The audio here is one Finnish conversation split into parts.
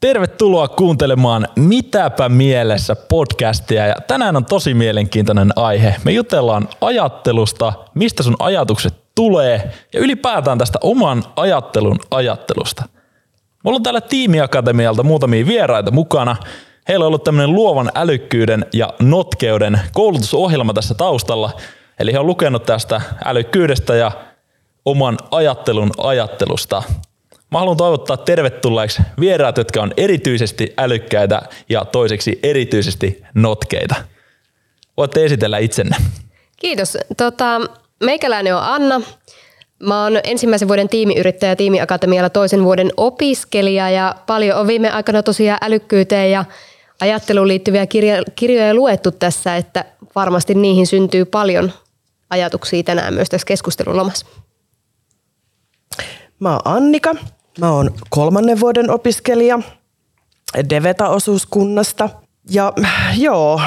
Tervetuloa kuuntelemaan Mitäpä mielessä podcastia ja tänään on tosi mielenkiintoinen aihe. Me jutellaan ajattelusta, mistä sun ajatukset tulee ja ylipäätään tästä oman ajattelun ajattelusta. Mulla on täällä Tiimiakatemialta muutamia vieraita mukana. Heillä on ollut tämmöinen luovan älykkyyden ja notkeuden koulutusohjelma tässä taustalla. Eli he on lukenut tästä älykkyydestä ja oman ajattelun ajattelusta. Mä haluan toivottaa tervetulleeksi vieraat, jotka on erityisesti älykkäitä ja toiseksi erityisesti notkeita. Voitte esitellä itsenne. Kiitos. Tota, meikäläinen on Anna. Mä oon ensimmäisen vuoden tiimiyrittäjä Tiimiakatemialla toisen vuoden opiskelija ja paljon on viime aikana tosiaan älykkyyteen ja ajatteluun liittyviä kirja, kirjoja luettu tässä, että varmasti niihin syntyy paljon ajatuksia tänään myös tässä keskustelulomassa. Mä oon Annika. Mä oon kolmannen vuoden opiskelija Deveta-osuuskunnasta. Ja joo,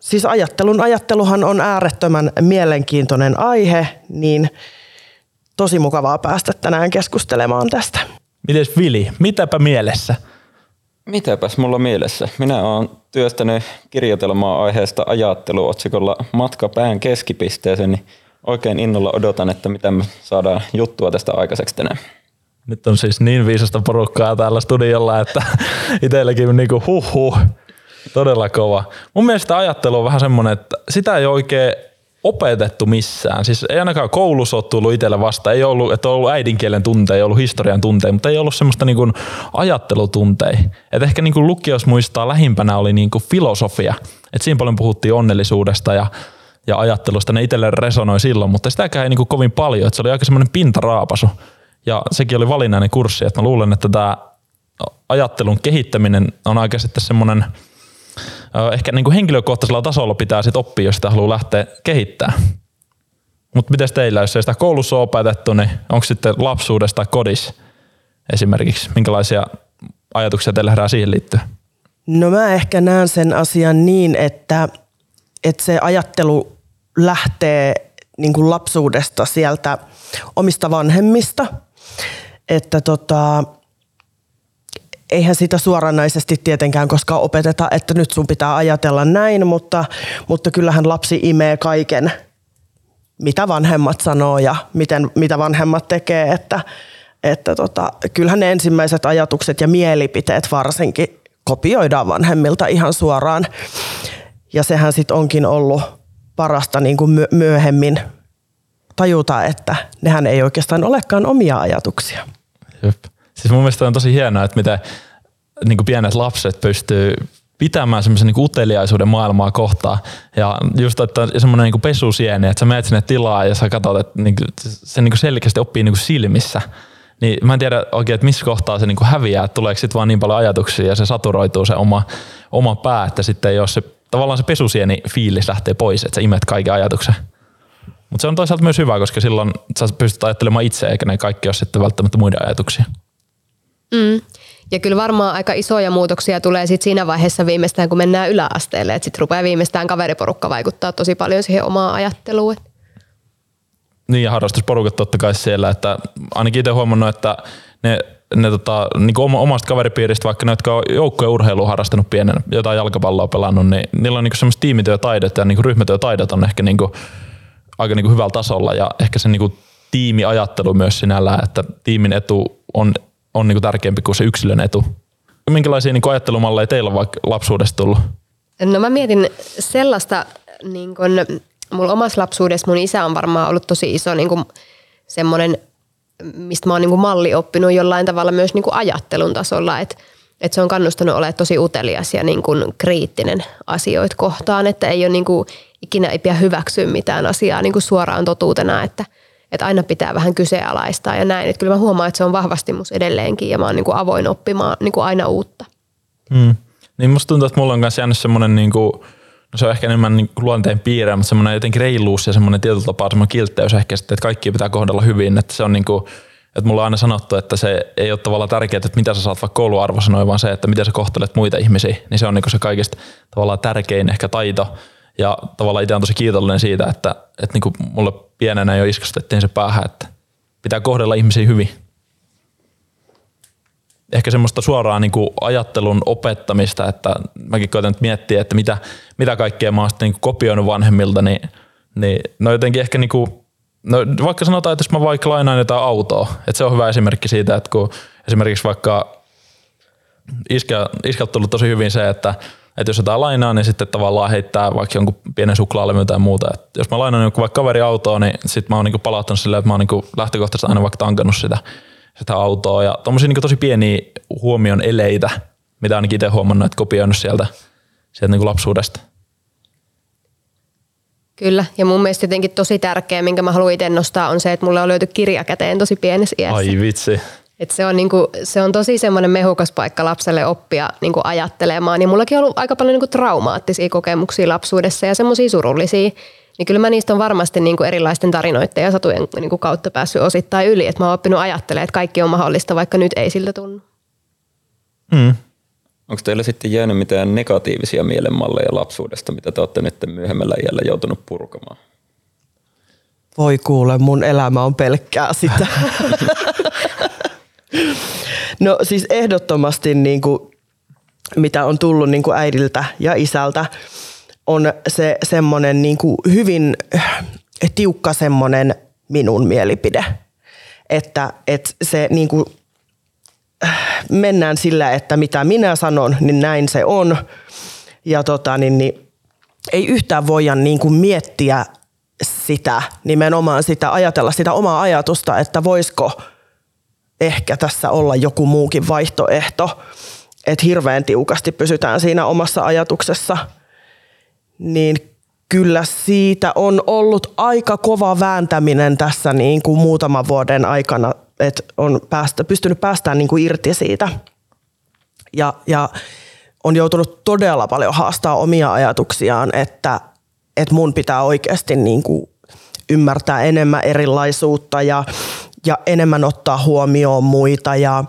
siis ajattelun ajatteluhan on äärettömän mielenkiintoinen aihe, niin tosi mukavaa päästä tänään keskustelemaan tästä. Mites Vili, mitäpä mielessä? Mitäpäs mulla mielessä? Minä olen työstänyt kirjoitelmaa aiheesta ajatteluotsikolla Matka pään keskipisteeseen, niin oikein innolla odotan, että mitä me saadaan juttua tästä aikaiseksi tänään. Nyt on siis niin viisasta porukkaa täällä studiolla, että itselläkin niinku huh. Todella kova. Mun mielestä ajattelu on vähän semmoinen, että sitä ei oikein opetettu missään. Siis ei ainakaan koulussa ole tullut itselle vasta. Ei ollut, että on ollut äidinkielen tunteja, ei ollut historian tunteja, mutta ei ollut semmoista niin ajattelutunteja. Et ehkä niin kuin lukios muistaa lähimpänä oli niin kuin filosofia. Et siinä paljon puhuttiin onnellisuudesta ja, ja ajattelusta. Ne itselle resonoi silloin, mutta sitäkään ei niin kuin kovin paljon. Et se oli aika semmoinen pintaraapasu. Ja sekin oli valinnainen kurssi. Et mä luulen, että tämä ajattelun kehittäminen on aika sitten semmoinen – ehkä niin kuin henkilökohtaisella tasolla pitää sit oppia, jos sitä haluaa lähteä kehittämään. Mutta miten teillä, jos ei sitä koulussa opetettu, niin onko sitten lapsuudesta tai kodissa esimerkiksi? Minkälaisia ajatuksia teillä herää siihen liittyen? No mä ehkä näen sen asian niin, että, että se ajattelu lähtee niin kuin lapsuudesta sieltä omista vanhemmista. Että tota, eihän sitä suoranaisesti tietenkään koskaan opeteta, että nyt sun pitää ajatella näin, mutta, mutta kyllähän lapsi imee kaiken, mitä vanhemmat sanoo ja miten, mitä vanhemmat tekee, että, että tota, kyllähän ne ensimmäiset ajatukset ja mielipiteet varsinkin kopioidaan vanhemmilta ihan suoraan. Ja sehän sitten onkin ollut parasta niin kuin myöhemmin tajuta, että nehän ei oikeastaan olekaan omia ajatuksia. Jep. Siis mun mielestä on tosi hienoa, että miten niin kuin pienet lapset pystyy pitämään semmoisen niin uteliaisuuden maailmaa kohtaan. Ja just, että semmoinen niin pesusieni, että sä menet sinne tilaa ja sä katsot, että niin kuin, se niin kuin selkeästi oppii niin kuin silmissä. Niin mä en tiedä oikein, että missä kohtaa se niin kuin häviää, että tuleeko sitten vaan niin paljon ajatuksia ja se saturoituu se oma, oma pää, että sitten jos se tavallaan se pesusieni fiilis lähtee pois, että sä imet kaiken ajatuksen. Mutta se on toisaalta myös hyvä, koska silloin sä pystyt ajattelemaan itse, eikä ne kaikki ole sitten välttämättä muiden ajatuksia. Mm. Ja kyllä varmaan aika isoja muutoksia tulee sit siinä vaiheessa viimeistään, kun mennään yläasteelle. Että sitten rupeaa viimeistään kaveriporukka vaikuttaa tosi paljon siihen omaan ajatteluun. Niin ja harrastusporukat totta kai siellä, että ainakin itse huomannut, että ne, ne tota, niin omasta kaveripiiristä, vaikka ne, jotka on joukkojen urheilua harrastanut pienen, jotain jalkapalloa pelannut, niin niillä on niin semmoista tiimityötaidot ja niin ryhmätyötaidot on ehkä niin kuin, aika niin kuin hyvällä tasolla ja ehkä se niin kuin tiimiajattelu myös sinällään, että tiimin etu on on niin kuin tärkeämpi kuin se yksilön etu. Minkälaisia niin ajattelumalleja teillä on vaikka lapsuudesta tullut? No mä mietin sellaista, niin kun, mulla omassa lapsuudessa mun isä on varmaan ollut tosi iso niin kun, semmoinen, mistä mä oon niin kun malli oppinut jollain tavalla myös niin ajattelun tasolla, että et se on kannustanut olemaan tosi utelias ja niin kun kriittinen asioita kohtaan, että ei ole niin kun, ikinä ei pidä hyväksyä mitään asiaa niin suoraan totuutena, että – että aina pitää vähän kyseenalaistaa ja näin. Että kyllä mä huomaan, että se on vahvasti mus edelleenkin ja mä oon niin kuin avoin oppimaan niin kuin aina uutta. Mm. Niin musta tuntuu, että mulla on myös jäänyt semmoinen, niin kuin, no se on ehkä enemmän niin luonteen piirre, mutta semmoinen jotenkin reiluus ja semmoinen tietyllä tapaa semmoinen kiltteys ehkä sitten, että kaikki pitää kohdella hyvin. Että se on niin kuin, että mulla on aina sanottu, että se ei ole tavallaan tärkeää, että mitä sä saat vaikka kouluarvosanoja, vaan se, että miten sä kohtelet muita ihmisiä, niin se on niin se kaikista tavallaan tärkein ehkä taito, ja tavallaan itse on tosi kiitollinen siitä, että, että niin kuin mulle pienenä jo iskastettiin se päähän, että pitää kohdella ihmisiä hyvin. ehkä semmoista suoraa niin kuin ajattelun opettamista, että mäkin koitan nyt miettiä, että mitä, mitä kaikkea mä oon sitten niin kopioinut vanhemmilta, niin, niin no jotenkin ehkä niin kuin, no vaikka sanotaan, että jos mä vaikka lainaan jotain autoa, että se on hyvä esimerkki siitä, että kun esimerkiksi vaikka iskä, iskältä tullut tosi hyvin se, että, että jos jotain lainaa, niin sitten tavallaan heittää vaikka jonkun pienen suklaalevyn tai muuta. Että jos mä lainan jonkun vaikka kaveri autoa, niin sitten mä oon niin palauttanut silleen, että mä oon niin lähtökohtaisesti aina vaikka tankannut sitä, sitä autoa. Ja tommosia niin tosi pieniä huomion eleitä, mitä ainakin itse huomannut, että kopioinut sieltä, sieltä niin lapsuudesta. Kyllä, ja mun mielestä jotenkin tosi tärkeä, minkä mä haluan itse nostaa, on se, että mulla on löyty kirja käteen tosi pienessä iässä. Ai vitsi. Et se, on niinku, se on tosi semmoinen mehukas paikka lapselle oppia niinku ajattelemaan. Ja mullakin on ollut aika paljon niinku traumaattisia kokemuksia lapsuudessa ja semmoisia surullisia. Niin kyllä mä niistä on varmasti niinku erilaisten tarinoiden ja satujen niinku kautta päässyt osittain yli. Että mä oon oppinut ajattelemaan, että kaikki on mahdollista, vaikka nyt ei siltä tunnu. Mm. Onko teillä sitten jäänyt mitään negatiivisia mielenmalleja lapsuudesta, mitä te olette nyt myöhemmällä iällä joutunut purkamaan? Voi kuule, mun elämä on pelkkää sitä. no siis ehdottomasti niin kuin, mitä on tullut niin kuin äidiltä ja isältä, on se semmoinen niin kuin hyvin tiukka semmoinen minun mielipide. Että, että se niin kuin, mennään sillä, että mitä minä sanon, niin näin se on. Ja tota, niin, niin, ei yhtään voida niin kuin miettiä sitä, nimenomaan sitä, ajatella sitä omaa ajatusta, että voisiko ehkä tässä olla joku muukin vaihtoehto, että hirveän tiukasti pysytään siinä omassa ajatuksessa, niin kyllä siitä on ollut aika kova vääntäminen tässä niin kuin muutaman vuoden aikana, että on päästä, pystynyt päästään niin kuin irti siitä. Ja, ja on joutunut todella paljon haastaa omia ajatuksiaan, että, että mun pitää oikeasti niin kuin ymmärtää enemmän erilaisuutta ja, ja enemmän ottaa huomioon muita ja,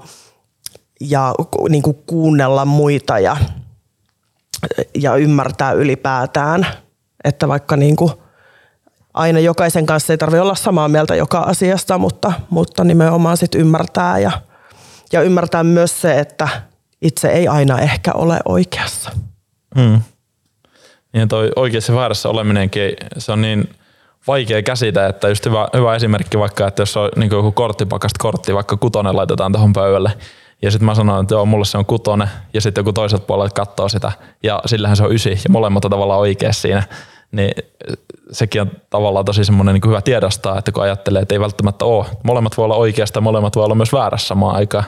ja niin kuin kuunnella muita ja, ja ymmärtää ylipäätään, että vaikka niin kuin aina jokaisen kanssa ei tarvitse olla samaa mieltä joka asiasta, mutta, mutta nimenomaan sit ymmärtää ja, ja ymmärtää myös se, että itse ei aina ehkä ole oikeassa. Hmm. Niin toi oikeassa väärässä oleminenkin, se on niin vaikea käsitä, että just hyvä, hyvä esimerkki vaikka, että jos on niin joku korttipakasta kortti, vaikka kutonen laitetaan tuohon pöydälle, ja sitten mä sanon, että joo, mulle se on kutonen, ja sitten joku toiset puolet katsoo sitä, ja sillähän se on ysi, ja molemmat on tavallaan oikea siinä, niin sekin on tavallaan tosi semmoinen niin hyvä tiedostaa, että kun ajattelee, että ei välttämättä ole, molemmat voi olla oikeasta, molemmat voi olla myös väärässä samaan aikaan.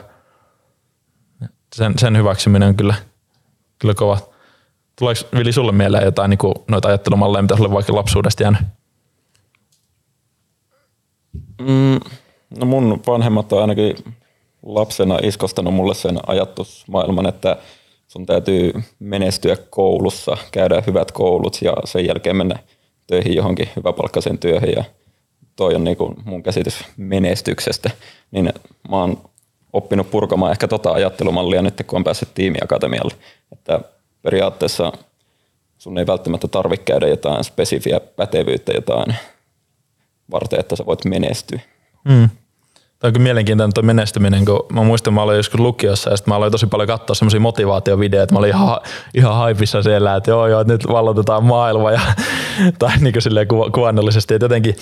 Sen, sen hyväksyminen on kyllä, kyllä kova. Tuleeko Vili sulle mieleen jotain niin kuin noita ajattelumalleja, mitä sulle vaikka lapsuudesta jäänyt? Mm, no mun vanhemmat on ainakin lapsena iskostanut mulle sen ajatusmaailman, että sun täytyy menestyä koulussa, käydä hyvät koulut ja sen jälkeen mennä töihin johonkin hyväpalkkaisen työhön ja toi on niinku mun käsitys menestyksestä. Niin mä oon oppinut purkamaan ehkä tota ajattelumallia nyt, kun on päässyt tiimiakatemialle. Että periaatteessa sun ei välttämättä tarvitse käydä jotain spesifiä pätevyyttä, jotain varten, että sä voit menestyä. Mm. Tämä on kyllä mielenkiintoinen tuo menestyminen, kun mä muistan, mä aloin joskus lukiossa ja sitten mä aloin tosi paljon katsoa semmoisia motivaatiovideoita. Mä olin ihan, ihan haipissa siellä, että joo joo, nyt vallotetaan maailma ja, tai niin kuin silleen kuvannollisesti. Että jotenkin,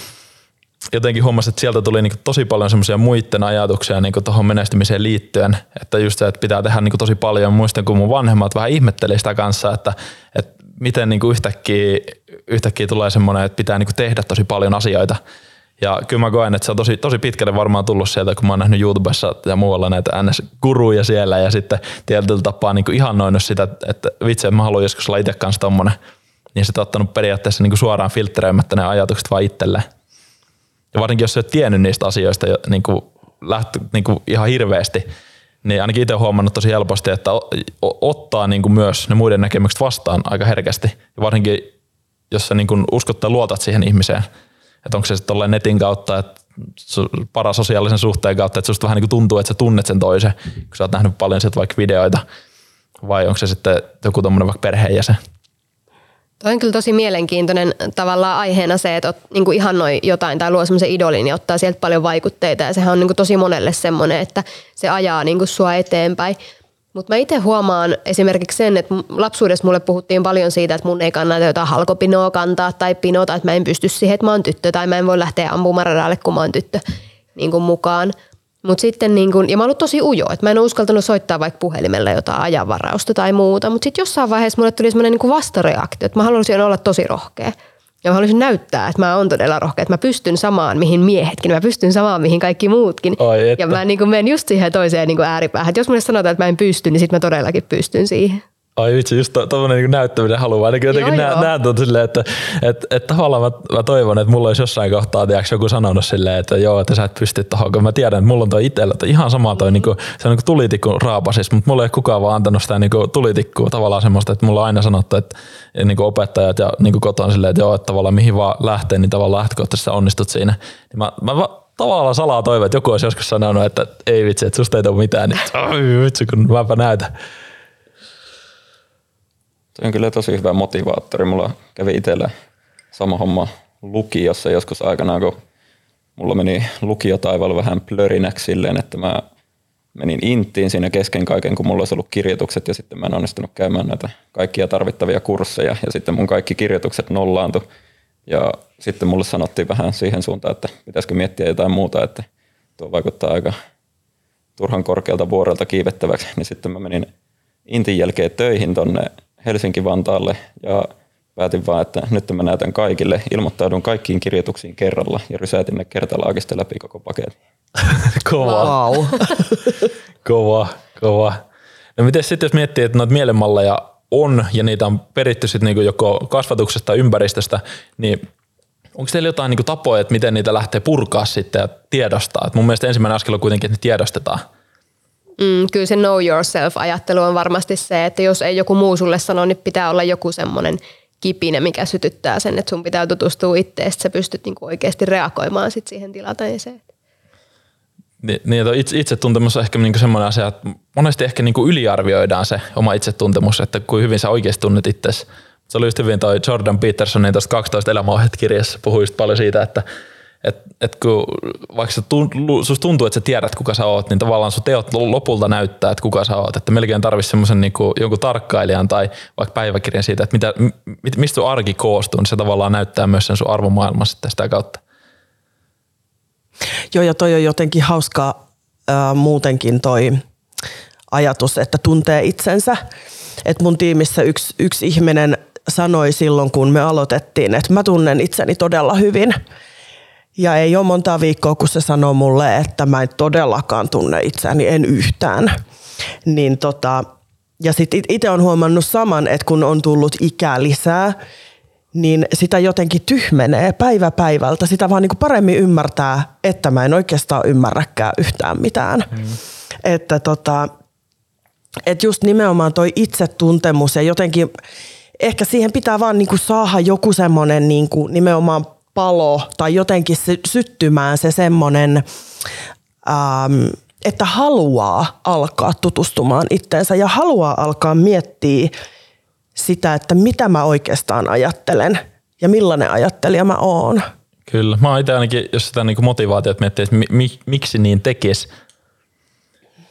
jotenkin huomasin, että sieltä tuli niin tosi paljon semmoisia muiden ajatuksia niin tuohon menestymiseen liittyen. Että just se, että pitää tehdä niin tosi paljon. Muistan, kun mun vanhemmat vähän ihmetteli sitä kanssa, että, että miten niin yhtäkkiä, yhtäkkiä tulee semmoinen, että pitää niin tehdä tosi paljon asioita – ja kyllä mä koen, että se on tosi, tosi pitkälle varmaan tullut sieltä, kun mä oon nähnyt YouTubessa ja muualla näitä NS-guruja siellä ja sitten tietyllä tapaa niin ihannoinut sitä, että vitsi, mä haluan joskus olla itse kanssa tommonen. Niin sitten ottanut periaatteessa niin suoraan filtreemättä ne ajatukset vaan itselleen. Ja varsinkin jos sä oot tiennyt niistä asioista niin kuin lähtö, niin kuin ihan hirveästi, niin ainakin itse huomannut tosi helposti, että ottaa niin kuin myös ne muiden näkemykset vastaan aika herkästi. Varsinkin jos sä niin kuin uskot tai luotat siihen ihmiseen – että onko se sitten netin kautta, että parasosiaalisen suhteen kautta, että susta vähän niin kuin tuntuu, että sä tunnet sen toisen, kun sä oot nähnyt paljon sieltä vaikka videoita, vai onko se sitten joku tuommoinen vaikka perheenjäsen? Toi on kyllä tosi mielenkiintoinen tavallaan aiheena se, että niin ihannoi jotain tai luo semmoisen idolin ja ottaa sieltä paljon vaikutteita. Ja sehän on niin tosi monelle semmoinen, että se ajaa niin sua eteenpäin. Mutta mä itse huomaan esimerkiksi sen, että lapsuudessa mulle puhuttiin paljon siitä, että mun ei kannata jotain halkopinoa kantaa tai pinota, että mä en pysty siihen, että mä oon tyttö tai mä en voi lähteä ampumaradalle, kun mä oon tyttö niin kuin mukaan. Mut sitten niin kun, ja mä oon ollut tosi ujo, että mä en ole uskaltanut soittaa vaikka puhelimella jotain ajanvarausta tai muuta, mutta sitten jossain vaiheessa mulle tuli semmoinen niin vastareaktio, että mä haluaisin olla tosi rohkea. Ja mä haluaisin näyttää, että mä oon todella rohkea, että mä pystyn samaan, mihin miehetkin, mä pystyn samaan, mihin kaikki muutkin. Oi, ja mä niin menen just siihen toiseen niin ääripäähän. Että jos mulle sanotaan, että mä en pysty, niin sitten mä todellakin pystyn siihen. Ai vitsi, just tuommoinen niin näyttäminen haluaa. Ainakin jotenkin joo, nä, näen tuon silleen, että et, et tavallaan mä, mä, toivon, että mulla olisi jossain kohtaa tiiäks, joku sanonut silleen, että joo, että sä et pysty tuohon, kun mä tiedän, että mulla on toi itsellä, että ihan sama toi, niin kuin, se on niin tulitikku raapasis, mutta mulla ei kukaan vaan antanut sitä niin tulitikkua tavallaan semmoista, että mulla on aina sanottu, että niin opettajat ja niin kotona silleen, että joo, että tavallaan mihin vaan lähtee, niin tavallaan lähtökohtaisesti onnistut siinä. Niin mä, mä tavallaan salaa toivon, että joku olisi joskus sanonut, että ei vitsi, että susta ei tule mitään, niin vitsi, kun mäpä näytän. Se on kyllä tosi hyvä motivaattori. Mulla kävi itsellä sama homma lukiossa joskus aikanaan, kun mulla meni lukiotaivaalla vähän plörinäksi silleen, että mä menin inttiin siinä kesken kaiken, kun mulla olisi ollut kirjoitukset ja sitten mä en onnistunut käymään näitä kaikkia tarvittavia kursseja ja sitten mun kaikki kirjoitukset nollaantu. Ja sitten mulle sanottiin vähän siihen suuntaan, että pitäisikö miettiä jotain muuta, että tuo vaikuttaa aika turhan korkealta vuorelta kiivettäväksi, niin sitten mä menin intin jälkeen töihin tonne Helsinki-Vantaalle ja päätin vaan, että nyt mä näytän kaikille, ilmoittaudun kaikkiin kirjoituksiin kerralla ja rysätin ne kertalaakista läpi koko paketin. kova. Wow. kova, kova. No miten sitten jos miettii, että noita mielenmalleja on ja niitä on peritty sitten niinku joko kasvatuksesta tai ympäristöstä, niin onko teillä jotain niinku tapoja, että miten niitä lähtee purkaa sitten ja tiedostaa? Et mun mielestä ensimmäinen askel on kuitenkin, että ne tiedostetaan. Mm, kyllä se know yourself-ajattelu on varmasti se, että jos ei joku muu sulle sano, niin pitää olla joku semmoinen kipinä, mikä sytyttää sen, että sun pitää tutustua itse, että sä pystyt niinku oikeasti reagoimaan sit siihen tilanteeseen. Niin, niin itse, itsetuntemus on ehkä niinku semmoinen asia, että monesti ehkä niinku yliarvioidaan se oma itsetuntemus, että kuin hyvin sä oikeasti tunnet itsesi. Se oli just hyvin toi Jordan Petersonin tuosta 12 elämäohjeet kirjassa puhui just paljon siitä, että et, et kun vaikka se tuntuu, tuntuu, että sä tiedät, kuka sä oot, niin tavallaan sun teot lopulta näyttää, että kuka sä oot. Että melkein tarvitsisi semmoisen niin jonkun tarkkailijan tai vaikka päiväkirjan siitä, että mitä, mistä sun arki koostuu, niin se tavallaan näyttää myös sen sun arvomaailman sitten sitä kautta. Joo, ja toi on jotenkin hauskaa äh, muutenkin toi ajatus, että tuntee itsensä. Et mun tiimissä yksi, yksi ihminen sanoi silloin, kun me aloitettiin, että mä tunnen itseni todella hyvin – ja ei ole monta viikkoa, kun se sanoo mulle, että mä en todellakaan tunne itseäni, en yhtään. Niin tota, ja sitten itse on huomannut saman, että kun on tullut ikää lisää, niin sitä jotenkin tyhmenee päivä päivältä. Sitä vaan niin kuin paremmin ymmärtää, että mä en oikeastaan ymmärräkään yhtään mitään. Mm. Että tota, et just nimenomaan toi itsetuntemus ja jotenkin ehkä siihen pitää vaan niin kuin saada joku semmoinen niin kuin nimenomaan palo tai jotenkin se, syttymään se semmoinen, ähm, että haluaa alkaa tutustumaan itteensä ja haluaa alkaa miettiä sitä, että mitä mä oikeastaan ajattelen ja millainen ajattelija mä oon. Kyllä. Mä oon itse ainakin, jos sitä niin motivaatiota miettii, että mi, mi, miksi niin tekisi,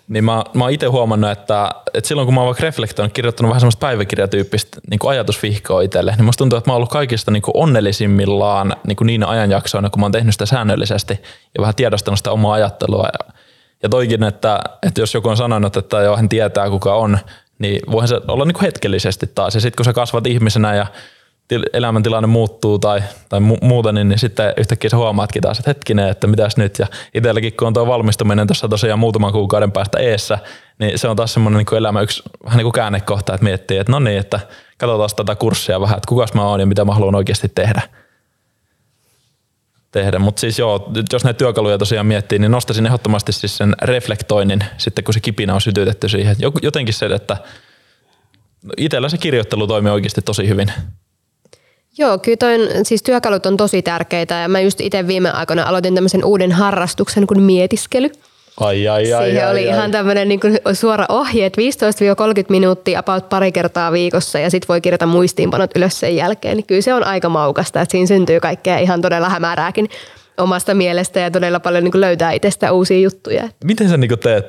niin mä, mä oon itse huomannut, että, että silloin kun mä oon vaikka reflektoinut, kirjoittanut vähän semmoista päiväkirjatyyppistä niin ajatusvihkoa itselle, niin musta tuntuu, että mä oon ollut kaikista niin kuin onnellisimmillaan niin kuin niinä ajanjaksoina, kun mä oon tehnyt sitä säännöllisesti ja vähän tiedostanut sitä omaa ajattelua. Ja, ja toikin, että, että jos joku on sanonut, että joo, hän tietää kuka on, niin voihan se olla niin kuin hetkellisesti taas. Ja sitten kun sä kasvat ihmisenä ja elämäntilanne muuttuu tai, tai mu- muuta, niin, niin sitten yhtäkkiä sä huomaatkin taas, että hetkinen, että mitäs nyt. Ja itselläkin, kun on tuo valmistuminen tuossa tosiaan muutaman kuukauden päästä eessä, niin se on taas semmoinen niin elämä yksi vähän niin kuin käännekohta, että miettii, että no niin, että katsotaan tätä kurssia vähän, että kukas mä oon ja mitä mä haluan oikeasti tehdä. tehdä. Mutta siis joo, jos näitä työkaluja tosiaan miettii, niin nostaisin ehdottomasti siis sen reflektoinnin sitten, kun se kipinä on sytytetty siihen. Jotenkin se, että itsellä se kirjoittelu toimii oikeasti tosi hyvin. Joo, kyllä toi siis työkalut on tosi tärkeitä ja mä just itse viime aikoina aloitin tämmöisen uuden harrastuksen kuin mietiskely. Ai, ai, ai, Siihen ai, oli ai. ihan tämmöinen niin suora ohje, että 15-30 minuuttia about pari kertaa viikossa ja sitten voi kirjata muistiinpanot ylös sen jälkeen. Niin kyllä se on aika maukasta, että siinä syntyy kaikkea ihan todella hämärääkin omasta mielestä ja todella paljon niin löytää itsestä uusia juttuja. Miten sä niinku teet?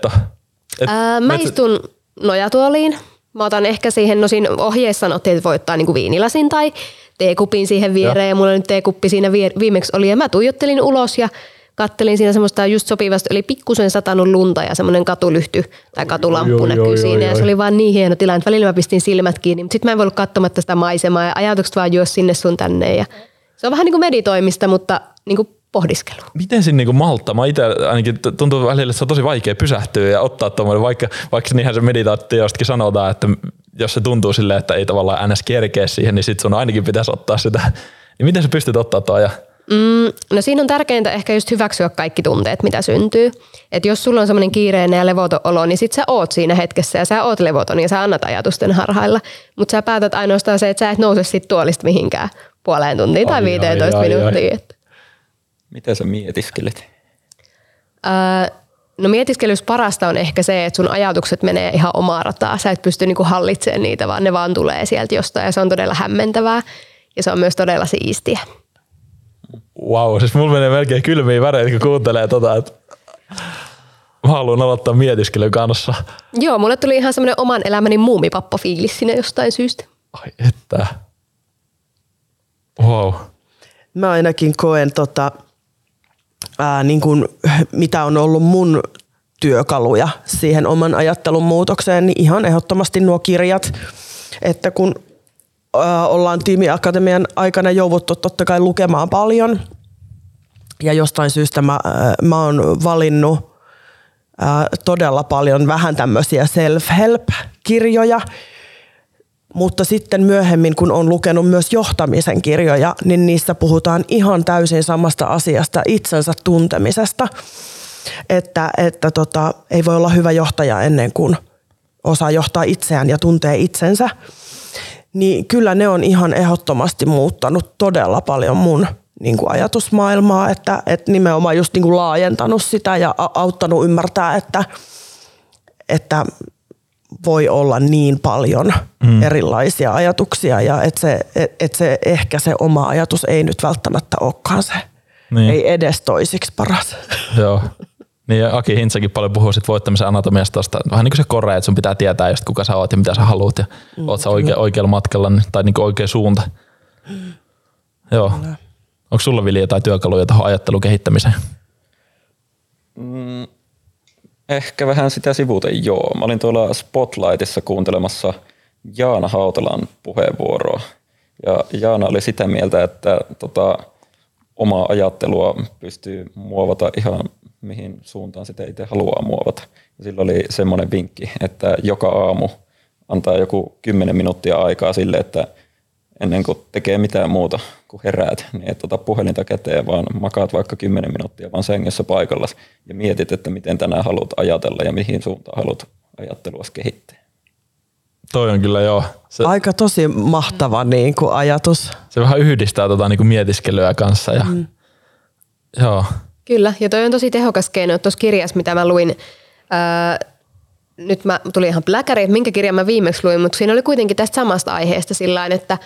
Et, Ää, mä istun nojatuoliin. Mä otan ehkä siihen, no siinä ohjeessa sanottiin, että voi ottaa niinku viinilasin tai teekupin siihen viereen. Ja. ja mulla nyt teekuppi siinä viimeksi oli. Ja mä tuijottelin ulos ja kattelin siinä semmoista just sopivasti, oli pikkusen satanut lunta ja semmoinen katulyhty tai katulamppu oi, näkyy oi, siinä. oi, ja se oli vaan niin hieno tilanne, että välillä mä pistin silmät kiinni, mutta sitten mä en voi ollut katsomatta sitä maisemaa ja ajatukset vaan juos sinne sun tänne. Ja se on vähän niin kuin meditoimista, mutta niin kuin pohdiskelu. Miten siinä niinku malttaa? Mä itse ainakin tuntuu välillä, että se on tosi vaikea pysähtyä ja ottaa tuommoinen, vaikka, vaikka niinhän se meditaatiostakin sanotaan, että jos se tuntuu silleen, että ei tavallaan ns. kerkeä siihen, niin sit sun ainakin pitäisi ottaa sitä. Niin miten sä pystyt ottaa tuo ja Mm, no siinä on tärkeintä ehkä just hyväksyä kaikki tunteet, mitä syntyy. Et jos sulla on semmoinen kiireinen ja levoton olo, niin sit sä oot siinä hetkessä ja sä oot levoton ja sä annat ajatusten harhailla. Mutta sä päätät ainoastaan se, että sä et nouse sit tuolista mihinkään puoleen tuntiin tai Ai, ai, 15 ai, minuuttia. ai. Että. Miten sä mietiskelet? Öö, no mietiskelys parasta on ehkä se, että sun ajatukset menee ihan omaa rataa. Sä et pysty niinku hallitsemaan niitä, vaan ne vaan tulee sieltä jostain ja se on todella hämmentävää. Ja se on myös todella siistiä. wow, siis mulla menee melkein kylmiä väreitä, kun kuuntelee tota, että mä haluan aloittaa mietiskelyn kanssa. Joo, mulle tuli ihan semmoinen oman elämäni muumipappa-fiilis siinä jostain syystä. Ai että. Wow. Mä ainakin koen, tota, ää, niin kun, mitä on ollut mun työkaluja siihen oman ajattelun muutokseen, niin ihan ehdottomasti nuo kirjat, että kun ää, ollaan tiimiakatemian aikana jouduttu totta kai lukemaan paljon ja jostain syystä mä, mä oon valinnut ää, todella paljon vähän tämmöisiä self-help-kirjoja, mutta sitten myöhemmin, kun on lukenut myös johtamisen kirjoja, niin niissä puhutaan ihan täysin samasta asiasta, itsensä tuntemisesta. Että, että tota, ei voi olla hyvä johtaja ennen kuin osaa johtaa itseään ja tuntee itsensä. Niin kyllä ne on ihan ehdottomasti muuttanut todella paljon mun niin kuin ajatusmaailmaa, että, että nimenomaan just niin kuin laajentanut sitä ja auttanut ymmärtää, että, että voi olla niin paljon mm. erilaisia ajatuksia ja että se, et, et se, ehkä se oma ajatus ei nyt välttämättä olekaan se. Niin. Ei edes toisiksi paras. Joo. Niin ja Aki Hintsakin paljon puhuu sit voittamisen anatomiasta tosta. Vähän niin kuin se kore, että sun pitää tietää just kuka sä oot ja mitä sä haluat ja mm, oot sä oike, oikealla matkalla niin- tai niin kuin oikea suunta. Joo. Onko sulla Vili jotain työkaluja tuohon ajattelun kehittämiseen? Ehkä vähän sitä sivuten, joo. Mä olin tuolla Spotlightissa kuuntelemassa Jaana Hautalan puheenvuoroa. Ja Jaana oli sitä mieltä, että tota, omaa ajattelua pystyy muovata ihan mihin suuntaan sitä itse haluaa muovata. Ja sillä oli semmoinen vinkki, että joka aamu antaa joku 10 minuuttia aikaa sille, että ennen kuin tekee mitään muuta kuin heräät, niin et ota puhelinta käteen, vaan makaat vaikka 10 minuuttia vaan sängyssä paikalla ja mietit, että miten tänään haluat ajatella ja mihin suuntaan haluat ajattelua kehittää. Toi on kyllä joo. Se, Aika tosi mahtava niin kuin ajatus. se vähän yhdistää tota niin kuin mietiskelyä kanssa. Ja, mm. Joo. Kyllä, ja toi on tosi tehokas keino. Tuossa kirjassa, mitä mä luin, ää, nyt mä tuli ihan pläkäri, että minkä kirjan mä viimeksi luin, mutta siinä oli kuitenkin tästä samasta aiheesta sillä että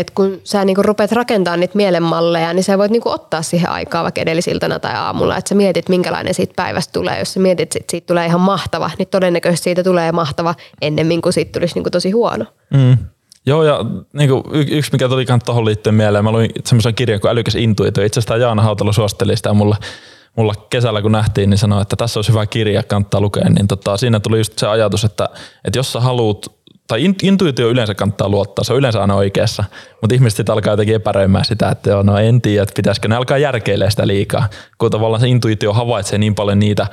että kun sä niinku rupeat rakentamaan niitä mielenmalleja, niin sä voit niinku ottaa siihen aikaa vaikka edellisiltana tai aamulla, että sä mietit, minkälainen siitä päivästä tulee. Jos sä mietit, että siitä tulee ihan mahtava, niin todennäköisesti siitä tulee mahtava ennemmin kuin siitä tulisi niinku tosi huono. Mm. Joo, ja niin kuin, y- yksi mikä tuli tuohon liittyen mieleen, mä luin semmoisen kirjan kuin Älykäs intuitio. Itse asiassa Jaana Hautala suositteli sitä mulle, mulla kesällä kun nähtiin, niin sanoi, että tässä olisi hyvä kirja, kannattaa lukea. Niin tota, siinä tuli just se ajatus, että, että jos sä haluut, tai in- intuitio yleensä kannattaa luottaa, se on yleensä aina oikeassa, mutta ihmiset sitten alkaa jotenkin epäröimään sitä, että joo, no en tiedä, että pitäisikö ne alkaa järkeilemään sitä liikaa, kun tavallaan se intuitio havaitsee niin paljon niitä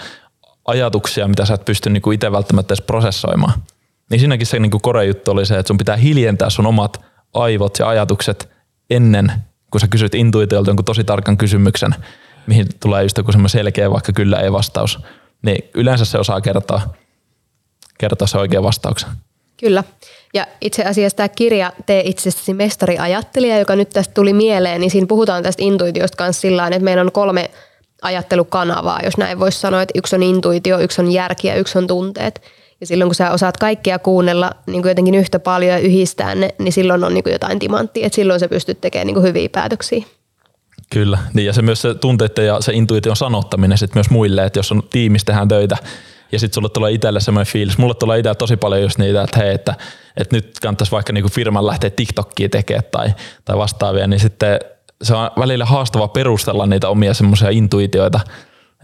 ajatuksia, mitä sä et pysty niinku itse välttämättä edes prosessoimaan. Niin siinäkin se niinku kore juttu oli se, että sun pitää hiljentää sun omat aivot ja ajatukset ennen, kun sä kysyt intuitiolta jonkun tosi tarkan kysymyksen, mihin tulee just joku semmoinen selkeä vaikka kyllä ei vastaus. Niin yleensä se osaa kertoa, kertoa se oikea vastauksen. Kyllä. Ja itse asiassa tämä kirja Tee itsestäsi mestari ajattelija, joka nyt tästä tuli mieleen, niin siinä puhutaan tästä intuitiosta kanssa sillä että meillä on kolme ajattelukanavaa, jos näin voisi sanoa, että yksi on intuitio, yksi on järki ja yksi on tunteet. Ja silloin kun sä osaat kaikkia kuunnella niin kuin jotenkin yhtä paljon ja yhdistää ne, niin silloin on niin kuin jotain timanttia, että silloin sä pystyt tekemään niin kuin hyviä päätöksiä. Kyllä, niin ja se myös se tunteiden ja se intuition sanottaminen sit myös muille, että jos on tiimissä tehdään töitä ja sitten sulle tulee itselle semmoinen fiilis, mulle tulee itselle tosi paljon just niitä, että hei, että, että nyt kannattaisi vaikka niinku firman lähteä TikTokia tekemään tai, tai vastaavia, niin sitten se on välillä haastava perustella niitä omia semmoisia intuitioita,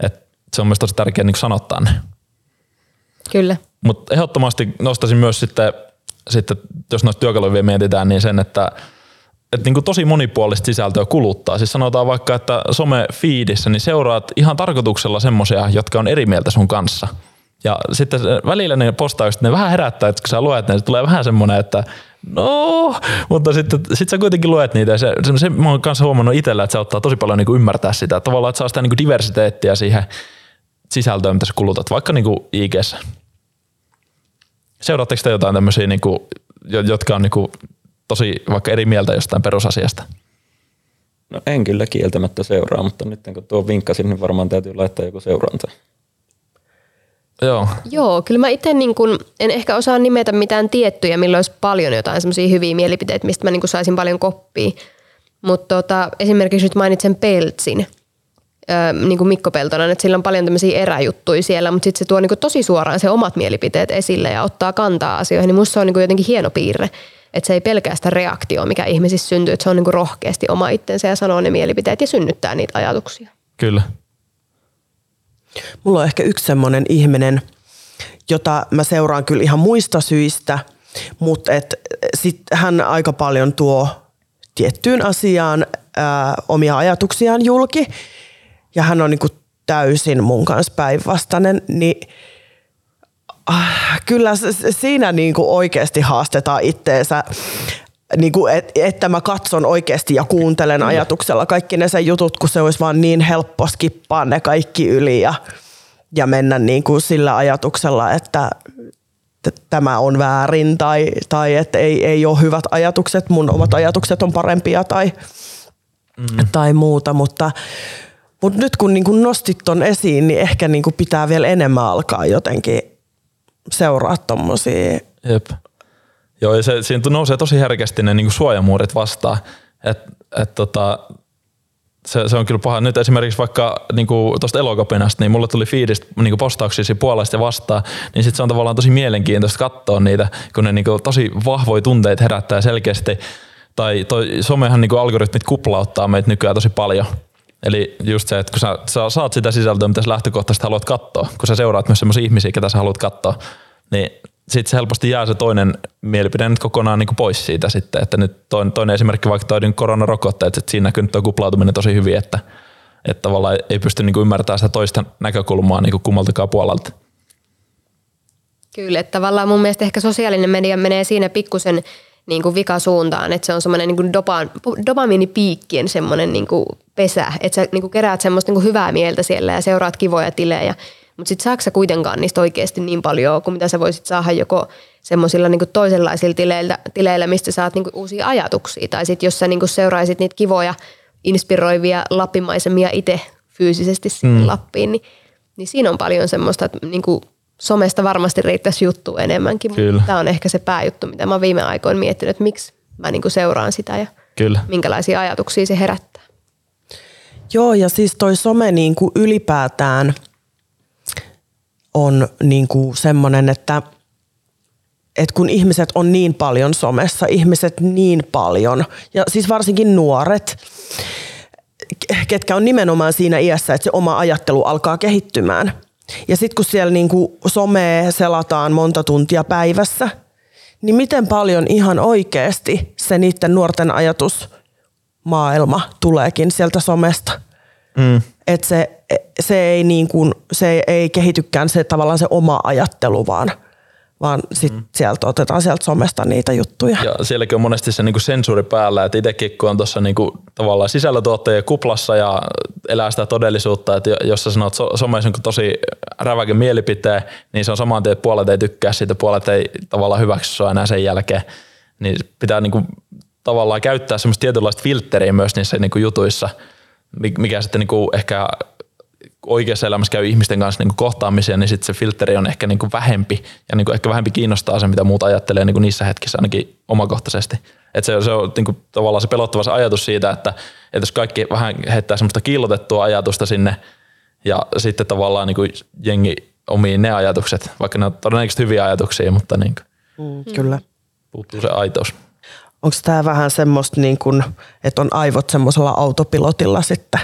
että se on myös tosi tärkeää niin sanottaa ne. Kyllä. Mutta ehdottomasti nostaisin myös sitten, sitten jos noista työkaluja mietitään, niin sen, että että niin kuin tosi monipuolista sisältöä kuluttaa. Siis sanotaan vaikka, että some-feedissä niin seuraat ihan tarkoituksella semmosia, jotka on eri mieltä sun kanssa. Ja sitten välillä ne postaukset, ne vähän herättää, että kun sä luet ne, se tulee vähän semmoinen, että no, mutta sitten sit sä kuitenkin luet niitä. Ja se, se, se mä oon kanssa huomannut itsellä, että se ottaa tosi paljon niin ymmärtää sitä. Tavallaan, että saa sitä niin kuin diversiteettiä siihen sisältöön, mitä sä kulutat, vaikka niin kuin IGssä. Seuraatteko te jotain tämmöisiä, niin kuin, jotka on niin kuin tosi vaikka eri mieltä jostain perusasiasta? No en kyllä kieltämättä seuraa, mutta nyt kun tuo vinkkasin, niin varmaan täytyy laittaa joku seuranta. Joo. Joo, kyllä mä itse niin kun, en ehkä osaa nimetä mitään tiettyjä, milloin olisi paljon jotain semmoisia hyviä mielipiteitä, mistä mä niin saisin paljon koppia. Mutta tota, esimerkiksi nyt mainitsen Peltsin, öö, niin kuin Mikko Peltonen, että sillä on paljon tämmöisiä eräjuttuja siellä, mutta sitten se tuo niin tosi suoraan se omat mielipiteet esille ja ottaa kantaa asioihin, niin musta se on niin jotenkin hieno piirre. Että se ei pelkästään reaktio, mikä ihmisissä syntyy, että se on niin rohkeasti oma itsensä ja sanoo ne mielipiteet ja synnyttää niitä ajatuksia. Kyllä. Mulla on ehkä yksi semmoinen ihminen, jota mä seuraan kyllä ihan muista syistä, mutta et sit hän aika paljon tuo tiettyyn asiaan ää, omia ajatuksiaan julki. Ja hän on niinku täysin mun kanssa päinvastainen, niin ah, kyllä siinä niinku oikeasti haastetaan itteensä niin kuin, et, että mä katson oikeasti ja kuuntelen ajatuksella kaikki ne sen jutut, kun se olisi vaan niin helppo skippaa ne kaikki yli ja, ja mennä niin kuin sillä ajatuksella, että tämä on väärin tai, tai että ei, ei ole hyvät ajatukset, mun omat ajatukset on parempia tai, mm. tai muuta, mutta, mutta nyt kun niin kuin nostit ton esiin, niin ehkä niin kuin pitää vielä enemmän alkaa jotenkin seuraa tommosia Jep Joo, ja se, siinä nousee tosi herkästi ne niin suojamuurit vastaan. Et, et tota, se, se, on kyllä paha. Nyt esimerkiksi vaikka niin tuosta elokapinasta, niin mulle tuli fiidistä niin postauksia puolesta ja vastaan, niin sitten se on tavallaan tosi mielenkiintoista katsoa niitä, kun ne niin kuin, tosi vahvoja tunteita herättää selkeästi. Tai toi somehan niin algoritmit kuplauttaa meitä nykyään tosi paljon. Eli just se, että kun sä, sä saat sitä sisältöä, mitä sä lähtökohtaisesti haluat katsoa, kun sä seuraat myös sellaisia ihmisiä, ketä sä haluat katsoa, niin sitten se helposti jää se toinen mielipide nyt kokonaan niin kuin pois siitä sitten, että nyt toinen, toinen esimerkki vaikka toi koronarokotteet, että siinä näkyy nyt tuo kuplautuminen tosi hyvin, että, että tavallaan ei pysty niin kuin ymmärtämään sitä toista näkökulmaa niin kuin kummaltakaan puolelta. Kyllä, että tavallaan mun mielestä ehkä sosiaalinen media menee siinä pikkusen niin kuin vikasuuntaan, että se on semmoinen niin kuin dopa, dopamiinipiikkien semmoinen niin kuin pesä, että sä niin kuin keräät semmoista niin kuin hyvää mieltä siellä ja seuraat kivoja tilejä mutta sitten saako sä kuitenkaan niistä oikeasti niin paljon kuin mitä sä voisit saada joko semmoisilla niinku toisenlaisilla tileillä, tileillä, mistä saat niinku uusia ajatuksia. Tai sitten jos sä niinku seuraisit niitä kivoja, inspiroivia lappimaisemia itse fyysisesti sinne mm. Lappiin, niin, niin siinä on paljon semmoista, että niinku somesta varmasti riittäisi juttu enemmänkin. Kyllä. Tämä on ehkä se pääjuttu, mitä mä viime aikoina miettinyt, että miksi mä niinku seuraan sitä ja Kyllä. minkälaisia ajatuksia se herättää. Joo, ja siis toi some niin kuin ylipäätään – on niin kuin semmoinen, että, että kun ihmiset on niin paljon somessa, ihmiset niin paljon, ja siis varsinkin nuoret, ketkä on nimenomaan siinä iässä, että se oma ajattelu alkaa kehittymään. Ja sitten kun siellä niin kuin somea selataan monta tuntia päivässä, niin miten paljon ihan oikeasti se niiden nuorten ajatusmaailma tuleekin sieltä somesta. Mm. Että se se ei, niin kuin, se ei kehitykään se tavallaan se oma ajattelu, vaan, vaan sit mm. sieltä otetaan sieltä somesta niitä juttuja. Ja sielläkin on monesti se niinku sensuuri päällä, että itsekin kun on tuossa niinku, tavallaan sisällötuottajien kuplassa ja elää sitä todellisuutta, että jos sä sanot somessa on tosi räväkin mielipiteen, niin se on saman tien, että puolet ei tykkää siitä, puolet ei tavallaan hyväksy sua enää sen jälkeen. Niin pitää niinku, tavallaan käyttää semmoista tietynlaista filtteriä myös niissä niinku jutuissa, mikä sitten niinku ehkä oikeassa elämässä käy ihmisten kanssa niin kohtaamisia, niin sitten se filteri on ehkä niin vähempi ja niin ehkä vähempi kiinnostaa se, mitä muut ajattelee niin niissä hetkissä ainakin omakohtaisesti. Et se, se on niin kuin, tavallaan se pelottava se ajatus siitä, että, että jos kaikki vähän heittää semmoista kiillotettua ajatusta sinne ja sitten tavallaan niin kuin jengi omiin ne ajatukset, vaikka ne on todennäköisesti hyviä ajatuksia, mutta niin kuin, mm, kyllä. puuttuu se aitous. Onko tämä vähän semmoista, niin kuin, että on aivot semmoisella autopilotilla sitten?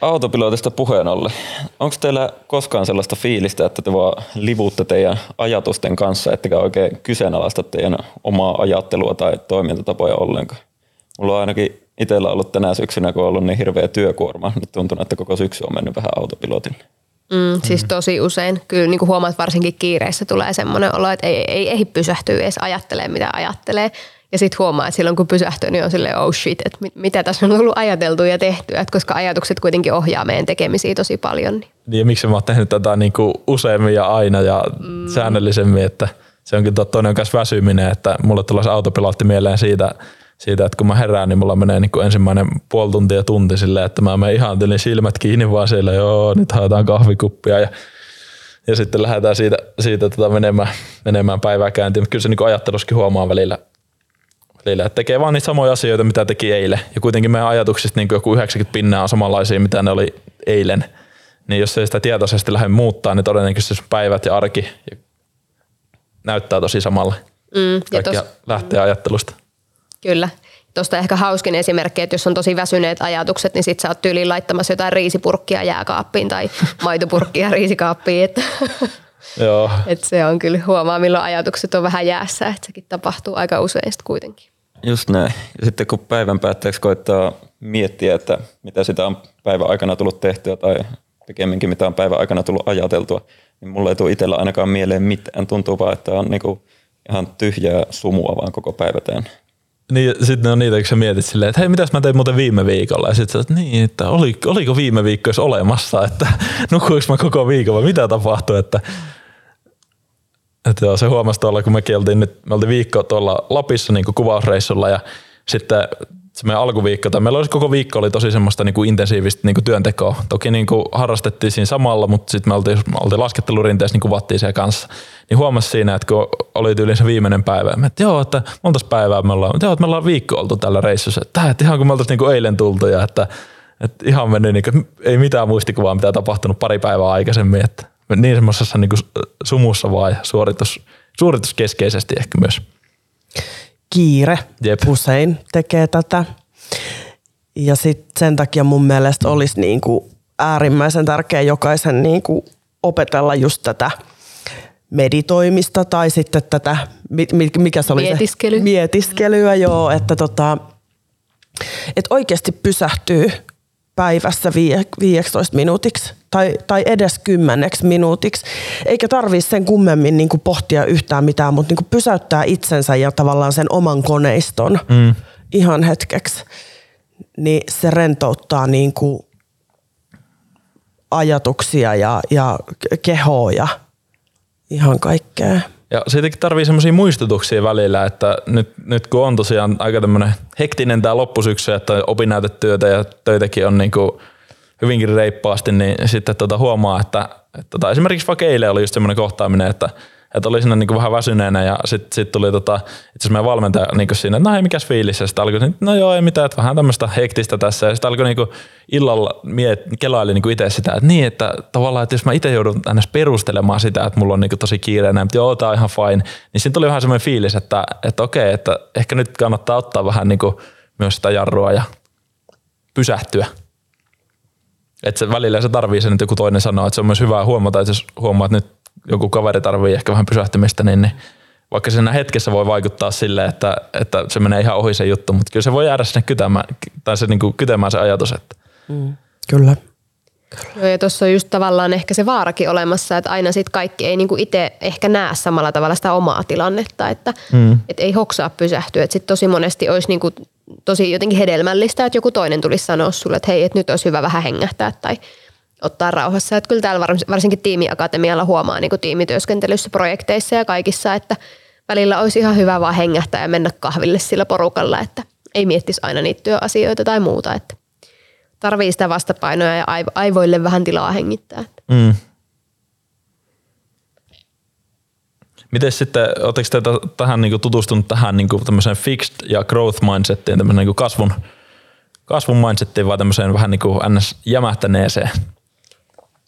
Autopilotista puheen ollen. Onko teillä koskaan sellaista fiilistä, että te vaan livuutte teidän ajatusten kanssa, ettekä oikein kyseenalaista teidän omaa ajattelua tai toimintatapoja ollenkaan? Mulla on ainakin itsellä ollut tänä syksynä, kun on ollut niin hirveä työkuorma, niin tuntuu, että koko syksy on mennyt vähän autopilotille. Mm, siis tosi usein. Kyllä niin kuin huomaat, varsinkin kiireissä tulee semmoinen olo, että ei, ei ehdi pysähtyä edes ajattelemaan, mitä ajattelee. Ja sitten huomaa, että silloin kun pysähtyy, niin on silleen, oh shit, että mit, mitä tässä on ollut ajateltu ja tehty, että koska ajatukset kuitenkin ohjaa meidän tekemisiä tosi paljon. Niin, niin ja miksi mä oon tehnyt tätä niin kuin useammin ja aina ja mm. säännöllisemmin, että se onkin toinen myös väsyminen, että mulle tulee se autopilotti mieleen siitä, siitä, että kun mä herään, niin mulla menee niin kuin ensimmäinen puoli tuntia tunti silleen, että mä menen ihan silmät kiinni vaan siellä, joo, nyt haetaan kahvikuppia ja ja sitten lähdetään siitä, siitä tota menemään, menemään päivää käyntiin. Mutta kyllä se niin ajatteluskin huomaa välillä, välillä, että tekee vaan niitä samoja asioita, mitä teki eilen. Ja kuitenkin meidän ajatuksista niin joku 90 pinnaa on samanlaisia, mitä ne oli eilen. Niin jos ei sitä tietoisesti lähde muuttaa, niin todennäköisesti päivät ja arki näyttää tosi samalle. Mm, Kaikki tos... lähtee ajattelusta. Kyllä. Tuosta ehkä hauskin esimerkki, että jos on tosi väsyneet ajatukset, niin sit sä oot tyyliin laittamassa jotain riisipurkkia jääkaappiin tai maitopurkkia riisikaappiin. Että Joo. Et se on kyllä huomaa, milloin ajatukset on vähän jäässä, että sekin tapahtuu aika usein kuitenkin. Just näin. Ja sitten kun päivän päätteeksi koittaa miettiä, että mitä sitä on päivän aikana tullut tehtyä tai pikemminkin mitä on päivän aikana tullut ajateltua, niin mulla ei tule itsellä ainakaan mieleen mitään. Tuntuu vaan, että on niinku ihan tyhjää sumua vaan koko päivä täynnä. Niin, sitten on niitä, kun sä mietit silleen, että hei, mitäs mä tein muuten viime viikolla? Ja sitten sä niin, että oli, oliko viime viikko olemassa, että nukuinko mä koko viikon vai mitä tapahtui, että että joo, se huomasi tuolla, kun me oltiin nyt, me oltiin viikko tuolla Lapissa niin kuvausreissulla ja sitten se meidän alkuviikko, tai meillä olisi koko viikko oli tosi semmoista niin kuin intensiivistä niin kuin työntekoa. Toki niin kuin harrastettiin siinä samalla, mutta sitten me oltiin, me oltiin laskettelurinteessä, niin kuvattiin siellä kanssa. Niin huomasi siinä, että kun oli tyyliin se viimeinen päivä, että joo, että monta päivää me ollaan, joo, että me ollaan viikko oltu tällä reissussa. Että, että ihan kuin me oltaisiin niin eilen tultu ja että, että ihan mennyt, niin kuin, ei mitään muistikuvaa, mitä tapahtunut pari päivää aikaisemmin. Että niin semmoisessa niin sumussa ja suoritus, suorituskeskeisesti ehkä myös kiire Jep. usein tekee tätä. Ja sit sen takia mun mielestä olisi niin kuin äärimmäisen tärkeä jokaisen niin kuin opetella just tätä meditoimista tai sitten tätä, mikä se oli Mietiskely. se? Mietiskelyä. joo, että tota, että oikeasti pysähtyy päivässä 15 minuutiksi tai, tai edes kymmeneksi minuutiksi. Eikä tarvitse sen kummemmin niin kuin pohtia yhtään mitään, mutta niin kuin pysäyttää itsensä ja tavallaan sen oman koneiston mm. ihan hetkeksi. Niin se rentouttaa niin kuin ajatuksia ja, ja kehoa ja ihan kaikkea. Ja siitäkin tarvii semmoisia muistutuksia välillä, että nyt, nyt kun on tosiaan aika tämmöinen hektinen tämä loppusyksy, että opinnäytetyötä ja töitäkin on niin kuin hyvinkin reippaasti, niin sitten tota huomaa, että, että tota, esimerkiksi vaikka eilen oli just semmoinen kohtaaminen, että että oli siinä niin vähän väsyneenä ja sitten sit tuli tota, itse meidän valmentaja niin siinä, että no hei mikäs fiilis ja sitten alkoi, no joo ei mitään, että vähän tämmöistä hektistä tässä ja sitten alkoi niin illalla miet, kelaili niin itse sitä, että niin, että tavallaan, että jos mä itse joudun tänne perustelemaan sitä, että mulla on niin tosi kiireinen, mutta joo, tää on ihan fine, niin siinä tuli vähän semmoinen fiilis, että, että okei, että ehkä nyt kannattaa ottaa vähän niin myös sitä jarrua ja pysähtyä. Että se välillä se tarvii sen, että joku toinen sanoo, että se on myös hyvä huomata, että jos huomaat, että nyt joku kaveri tarvii ehkä vähän pysähtymistä, niin, niin vaikka siinä hetkessä voi vaikuttaa sille, että, että se menee ihan ohi se juttu, mutta kyllä se voi jäädä sinne kytämään, tai se niin kuin kytemään se ajatus. Että. Mm, kyllä. Joo, ja tuossa on just tavallaan ehkä se vaarakin olemassa, että aina sitten kaikki ei niinku itse ehkä näe samalla tavalla sitä omaa tilannetta, että mm. et ei hoksaa pysähtyä. Että sitten tosi monesti olisi niinku tosi jotenkin hedelmällistä, että joku toinen tulisi sanoa sulle, että hei, että nyt olisi hyvä vähän hengähtää tai ottaa rauhassa. Että kyllä täällä varsinkin tiimiakatemialla huomaa niin kuin tiimityöskentelyssä, projekteissa ja kaikissa, että välillä olisi ihan hyvä vaan hengähtää ja mennä kahville sillä porukalla, että ei miettisi aina niitä työasioita tai muuta. Että tarvii sitä vastapainoa ja aivo- aivoille vähän tilaa hengittää. Mm. Miten sitten, oletteko te tähän niin tutustunut tähän niin tämmöiseen fixed ja growth mindsettiin, tämmöiseen niin kasvun, kasvun mindsettiin vai tämmöiseen vähän niin kuin ns. jämähtäneeseen?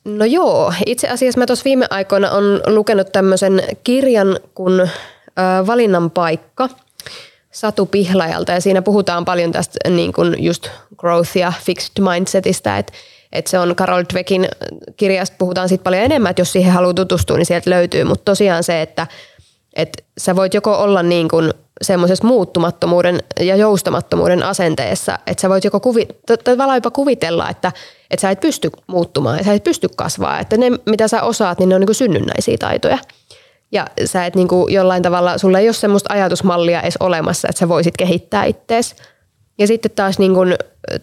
No joo, itse asiassa mä tuossa viime aikoina on lukenut tämmöisen kirjan kuin ö, Valinnan paikka Satu Pihlajalta ja siinä puhutaan paljon tästä niin kuin just growth ja fixed mindsetistä, että että se on Carol Dweckin kirjasta puhutaan siitä paljon enemmän, että jos siihen haluaa tutustua, niin sieltä löytyy, mutta tosiaan se, että että sä voit joko olla niin kuin semmoisessa muuttumattomuuden ja joustamattomuuden asenteessa, että sä voit joko kuvi, tavallaan jopa kuvitella, että, että sä et pysty muuttumaan sä et pysty kasvaa, että ne mitä sä osaat, niin ne on niin synnynnäisiä taitoja. Ja sä et niin jollain tavalla, sulla ei ole semmoista ajatusmallia edes olemassa, että sä voisit kehittää ittees. Ja sitten taas niin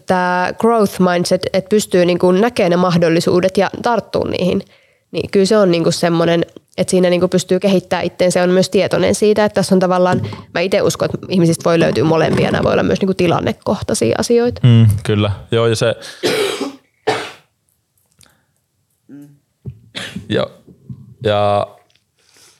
tämä growth mindset, että pystyy niin näkemään ne mahdollisuudet ja tarttuu niihin, niin kyllä se on niin semmoinen, että siinä niin pystyy kehittämään. Se on myös tietoinen siitä, että tässä on tavallaan, mä itse uskon, että ihmisistä voi löytyä molempia, nämä voi olla myös niin tilannekohtaisia asioita. Mm, kyllä, joo ja se... ja, ja,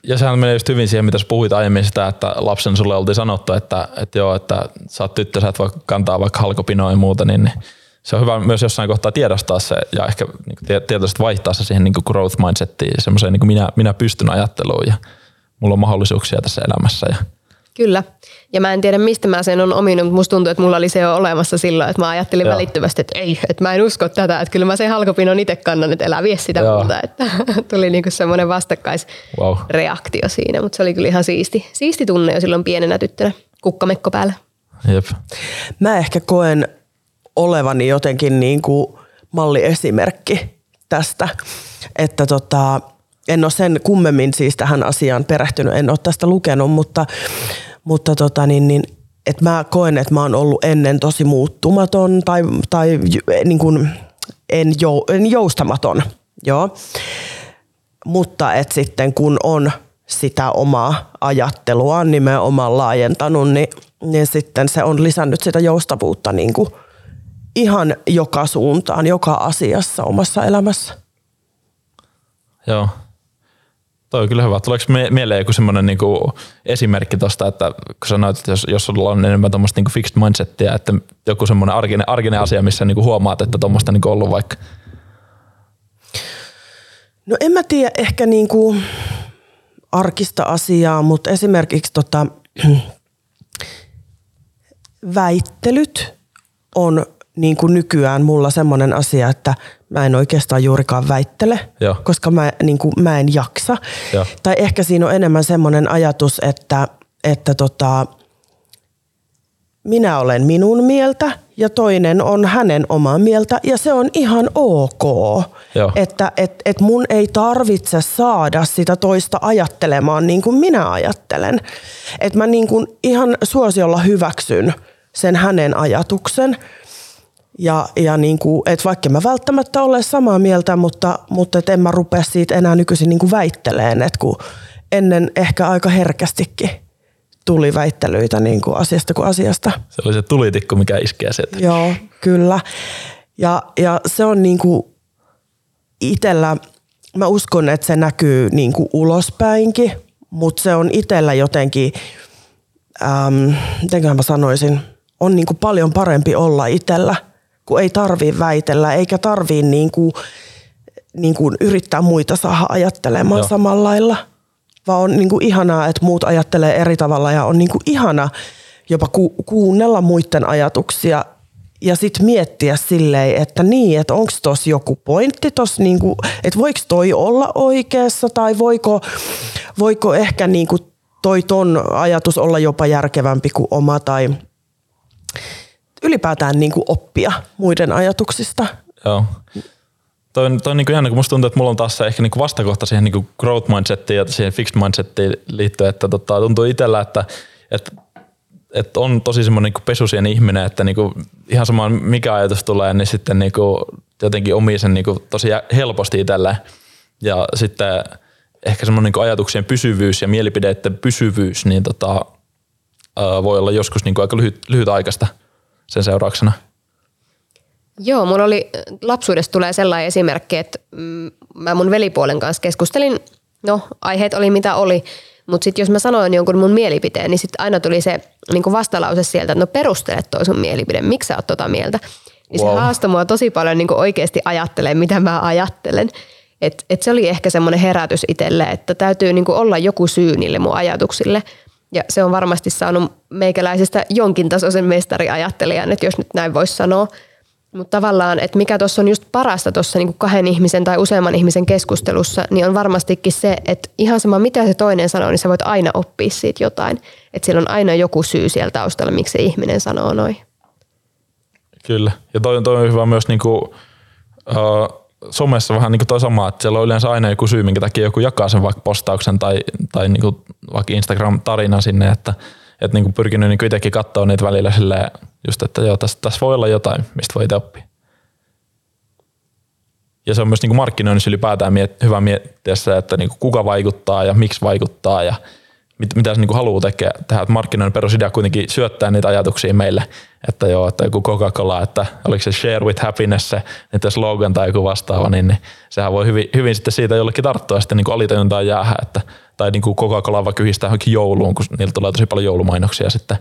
ja sehän menee just hyvin siihen, mitä sä puhuit aiemmin sitä, että lapsen sulle oltiin sanottu, että, että joo, että sä oot tyttö, sä et voi kantaa vaikka halkopinoa ja muuta, niin, niin se on hyvä myös jossain kohtaa tiedostaa se ja ehkä niin tietoisesti vaihtaa se siihen niin growth mindsettiin, semmoiseen niin minä, minä pystyn ajatteluun ja mulla on mahdollisuuksia tässä elämässä. Ja. Kyllä. Ja mä en tiedä, mistä mä sen on ominut, mutta musta tuntuu, että mulla oli se jo olemassa silloin, että mä ajattelin Joo. välittömästi, että ei, että mä en usko tätä, että kyllä mä sen halkopinon itse kannan, että elää vie sitä Joo. muuta, että tuli niinku semmoinen vastakkaisreaktio wow. siinä, mutta se oli kyllä ihan siisti, siisti tunne jo silloin pienenä tyttönä, kukkamekko päällä. Jep. Mä ehkä koen olevani jotenkin niin kuin malliesimerkki tästä, että tota, en ole sen kummemmin siis tähän asiaan perehtynyt, en ole tästä lukenut, mutta, mutta tota niin, niin, että mä koen, että mä oon ollut ennen tosi muuttumaton tai, tai niin kuin en, jou, en joustamaton, joo. Mutta että sitten kun on sitä omaa ajattelua nimenomaan laajentanut, niin, niin sitten se on lisännyt sitä joustavuutta niin kuin – ihan joka suuntaan, joka asiassa omassa elämässä. Joo. Toi on kyllä hyvä. Tuleeko mieleen joku semmoinen niinku esimerkki tuosta, että kun sä näytät, jos, jos sulla on enemmän tuommoista niinku fixed mindsettiä, että joku semmoinen arkinen, arkinen asia, missä niinku huomaat, että tuommoista niinku ollut vaikka? No en mä tiedä ehkä niinku arkista asiaa, mutta esimerkiksi tota, väittelyt on niin kuin nykyään mulla semmoinen asia, että mä en oikeastaan juurikaan väittele, Joo. koska mä, niin kuin, mä en jaksa. Joo. Tai ehkä siinä on enemmän semmoinen ajatus, että, että tota, minä olen minun mieltä ja toinen on hänen omaa mieltä ja se on ihan ok. Joo. Että et, et mun ei tarvitse saada sitä toista ajattelemaan niin kuin minä ajattelen. Että mä niin kuin ihan suosiolla hyväksyn sen hänen ajatuksen – ja, ja niin kuin, et vaikka mä välttämättä ole samaa mieltä, mutta, mutta et en mä rupea siitä enää nykyisin niin kuin väitteleen, että kun ennen ehkä aika herkästikin tuli väittelyitä niin kuin asiasta kuin asiasta. Se oli se tulitikku, mikä iskee sieltä. Joo, kyllä. Ja, ja se on niin kuin itellä, mä uskon, että se näkyy niin kuin ulospäinkin, mutta se on itellä jotenkin, ähm, mitenköhän mä sanoisin, on niin kuin paljon parempi olla itellä – kun ei tarvii väitellä eikä tarvii niin kuin, niin kuin yrittää muita saada ajattelemaan Joo. samalla lailla. Vaan on niin kuin ihanaa, että muut ajattelee eri tavalla ja on niin kuin ihana jopa ku, kuunnella muiden ajatuksia ja sitten miettiä silleen, että niin, että onko tuossa joku pointti tuossa, niinku, että voiko toi olla oikeassa tai voiko, voiko ehkä niinku toi ton ajatus olla jopa järkevämpi kuin oma tai ylipäätään niin kuin oppia muiden ajatuksista. Joo. Toi, toi on niin jännä, kun musta tuntuu, että mulla on taas se ehkä niin vastakohta siihen niin growth mindsettiin ja siihen fixed mindsettiin liittyen, että tota, tuntuu itsellä, että, että, että on tosi semmoinen niin pesusien ihminen, että niin kuin, ihan sama mikä ajatus tulee, niin sitten niin kuin, jotenkin omii sen niin kuin, tosi helposti itselle. Ja sitten ehkä semmoinen niin ajatuksien pysyvyys ja mielipideiden pysyvyys, niin tota, voi olla joskus niin kuin aika lyhyt, lyhytaikaista – sen seurauksena? Joo, mulla oli lapsuudesta tulee sellainen esimerkki, että mm, mä mun velipuolen kanssa keskustelin, no aiheet oli mitä oli, mutta sitten jos mä sanoin jonkun mun mielipiteen, niin sitten aina tuli se niin vastalause sieltä, että no perustele toi sun mielipide, miksi sä oot tota mieltä. Niin wow. se haastoi mua tosi paljon niin oikeasti ajattelemaan, mitä mä ajattelen. Et, et se oli ehkä semmoinen herätys itselle, että täytyy niin olla joku syy niille mun ajatuksille. Ja se on varmasti saanut meikäläisestä jonkin tasoisen mestariajattelijan, että jos nyt näin voisi sanoa. Mutta tavallaan, että mikä tuossa on just parasta tuossa niin kahden ihmisen tai useamman ihmisen keskustelussa, niin on varmastikin se, että ihan sama mitä se toinen sanoo, niin sä voit aina oppia siitä jotain. Että siellä on aina joku syy siellä taustalla, miksi se ihminen sanoo noin. Kyllä. Ja toi, toi on hyvä myös niinku, uh, somessa vähän niin toi sama, että siellä on yleensä aina joku syy, minkä takia joku jakaa sen vaikka postauksen tai, tai niinku vaikka Instagram-tarina sinne, että et niinku pyrkinyt niinku itsekin katsoa niitä välillä silleen, just, että joo, tässä, tässä voi olla jotain, mistä voi itse oppia. Ja se on myös niinku markkinoinnissa ylipäätään miet, hyvä miettiä se, että niinku kuka vaikuttaa ja miksi vaikuttaa ja mit, mitä se niinku haluaa tekee, tehdä. Että markkinoinnin perusidea kuitenkin syöttää niitä ajatuksia meille, että joo, että joku Coca-Cola, että oliko se share with happiness se niiden slogan tai joku vastaava, niin, niin sehän voi hyvin, hyvin sitten siitä jollekin tarttua ja sitten niin alitajuntaan jäähä, että, tai niin kuin Coca-Cola vaikka yhdistää johonkin jouluun, kun niillä tulee tosi paljon joulumainoksia sitten,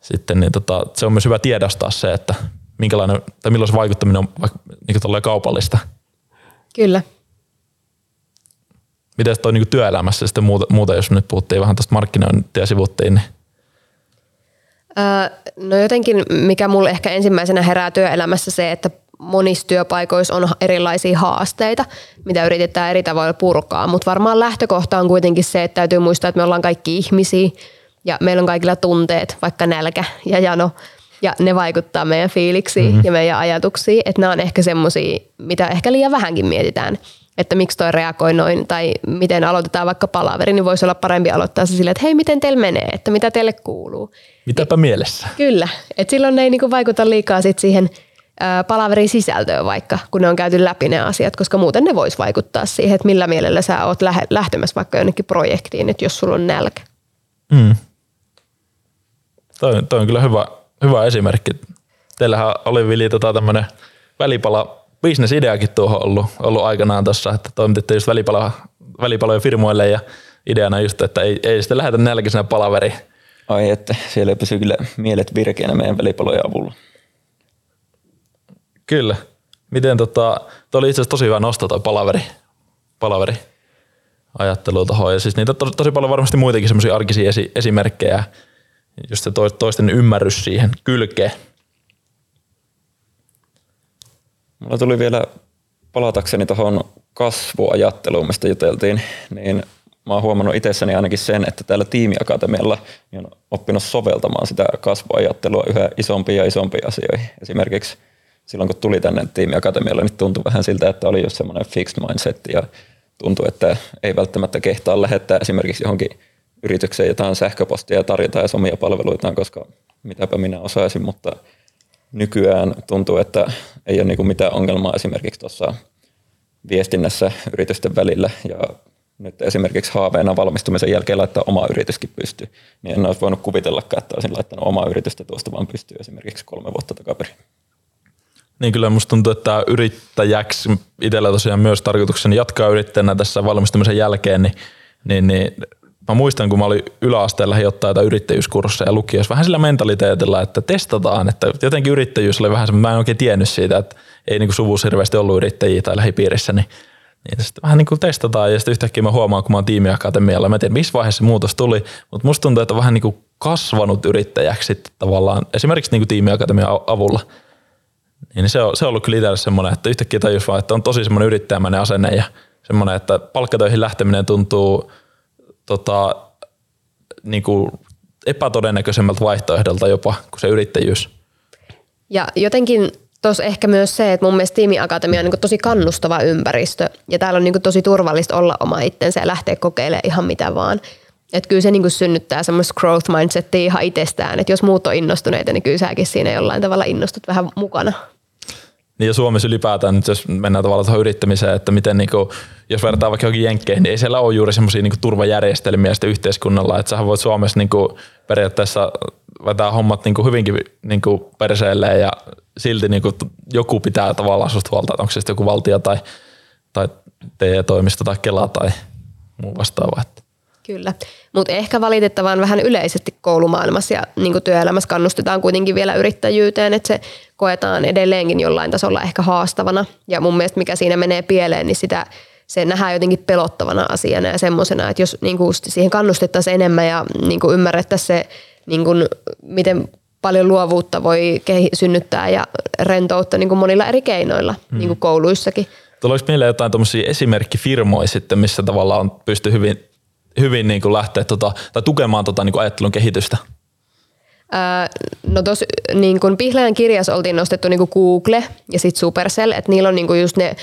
sitten niin tota, se on myös hyvä tiedostaa se, että minkälainen, tai milloin se vaikuttaminen on vaikka niin kaupallista. Kyllä. Miten toi niin työelämässä sitten muuta, muuta, jos nyt puhuttiin vähän tuosta markkinointia sivuttiin, niin No jotenkin, mikä mulle ehkä ensimmäisenä herää työelämässä se, että monissa työpaikoissa on erilaisia haasteita, mitä yritetään eri tavoilla purkaa. Mutta varmaan lähtökohta on kuitenkin se, että täytyy muistaa, että me ollaan kaikki ihmisiä ja meillä on kaikilla tunteet, vaikka nälkä ja jano. Ja ne vaikuttaa meidän fiiliksiin mm-hmm. ja meidän ajatuksiin. Että nämä on ehkä semmoisia, mitä ehkä liian vähänkin mietitään että miksi toi reagoi noin, tai miten aloitetaan vaikka palaveri, niin voisi olla parempi aloittaa se silleen, että hei, miten teille menee, että mitä teille kuuluu. Mitäpä mielessä. Kyllä, että silloin ne ei niinku vaikuta liikaa sit siihen palaverin sisältöön vaikka, kun ne on käyty läpi ne asiat, koska muuten ne vois vaikuttaa siihen, että millä mielellä sä oot lähtemässä vaikka jonnekin projektiin, että jos sulla on nälkä. Mm. Toi, toi on kyllä hyvä, hyvä esimerkki. Teillähän oli Vili tota tämmöinen välipala bisnesideakin tuohon ollut, ollut aikanaan tuossa, että toimititte just välipalo, välipaloja firmoille ja ideana just, että ei, ei sitten lähetä nälkisenä palaveri. Ai että siellä pysyy kyllä mielet virkeänä meidän välipalojen avulla. Kyllä. Miten tota, tuo oli itse asiassa tosi hyvä nosto tuo palaveri, palaveri ajattelu tuohon. Ja siis niitä tosi, tosi paljon varmasti muitakin semmoisia arkisia esi, esimerkkejä, just se toisten ymmärrys siihen kylkeen. Mulla tuli vielä palatakseni tuohon kasvuajatteluun, mistä juteltiin, niin mä oon huomannut itsessäni ainakin sen, että täällä tiimiakatemialla niin on oppinut soveltamaan sitä kasvuajattelua yhä isompiin ja isompiin asioihin. Esimerkiksi silloin kun tuli tänne tiimiakatemialle, niin tuntui vähän siltä, että oli jo semmoinen fixed mindset ja tuntui, että ei välttämättä kehtaa lähettää esimerkiksi johonkin yritykseen jotain sähköpostia ja tarjota ja omia palveluitaan, koska mitäpä minä osaisin, mutta nykyään tuntuu, että ei ole niinku mitään ongelmaa esimerkiksi tuossa viestinnässä yritysten välillä ja nyt esimerkiksi haaveena valmistumisen jälkeen laittaa oma yrityskin pystyy, niin en olisi voinut kuvitellakaan, että olisin laittanut omaa yritystä tuosta vaan pystyy esimerkiksi kolme vuotta takaperin. Niin kyllä musta tuntuu, että yrittäjäksi itsellä tosiaan myös tarkoitukseni jatkaa yrittäjänä tässä valmistumisen jälkeen, niin, niin, niin mä muistan, kun mä olin yläasteella ottaa jotain yrittäjyyskursseja lukiossa vähän sillä mentaliteetilla, että testataan, että jotenkin yrittäjyys oli vähän mä en oikein tiennyt siitä, että ei niin suvussa hirveästi ollut yrittäjiä tai lähipiirissä, niin niin sitten vähän niin kuin testataan ja sitten yhtäkkiä mä huomaan, kun mä oon tiimiakatemialla, mä en tiedä missä vaiheessa muutos tuli, mutta musta tuntuu, että vähän niin kuin kasvanut yrittäjäksi tavallaan esimerkiksi niin kuin tiimiakatemian avulla. Niin se on, se on ollut kyllä itselle semmoinen, että yhtäkkiä tajus vaan, että on tosi semmoinen yrittäjämäinen asenne ja semmoinen, että palkkatöihin lähteminen tuntuu tota, niin kuin epätodennäköisemmältä vaihtoehdolta jopa kuin se yrittäjyys. Ja jotenkin tuossa ehkä myös se, että mun mielestä tiimiakatemia on niin tosi kannustava ympäristö ja täällä on niin tosi turvallista olla oma itsensä ja lähteä kokeilemaan ihan mitä vaan. Että kyllä se niin synnyttää semmoista growth mindsetia ihan itsestään, että jos muut on innostuneita, niin kyllä säkin siinä jollain tavalla innostut vähän mukana. Niin ja Suomessa ylipäätään, nyt jos mennään tavallaan tuohon yrittämiseen, että miten niinku, jos vertaa vaikka johonkin jenkkeihin, niin ei siellä ole juuri semmoisia niinku turvajärjestelmiä sitten yhteiskunnalla, että sähän voit Suomessa niinku periaatteessa vetää hommat niin kuin hyvinkin niin kuin perseelleen ja silti niin kuin joku pitää tavallaan susta huolta, että onko se sitten joku valtio tai, tai TE-toimisto tai Kela tai muu vastaava. Että Kyllä, mutta ehkä valitettavan vähän yleisesti koulumaailmassa ja niin työelämässä kannustetaan kuitenkin vielä yrittäjyyteen, että se koetaan edelleenkin jollain tasolla ehkä haastavana. Ja mun mielestä mikä siinä menee pieleen, niin sitä se nähdään jotenkin pelottavana asiana ja semmoisena, että jos niin kuin siihen kannustettaisiin enemmän ja niin kuin ymmärrettäisiin se, niin kuin, miten paljon luovuutta voi synnyttää ja rentoutta niin kuin monilla eri keinoilla hmm. niin kuin kouluissakin. Tuleeko mieleen jotain esimerkkifirmoja sitten, missä tavallaan on pysty hyvin hyvin niin kuin lähteä tota, tai tukemaan tota, niin kuin ajattelun kehitystä? no tuossa niin Pihlajan kirjassa oltiin nostettu niin Google ja sitten Supercell, että niillä on niin just ne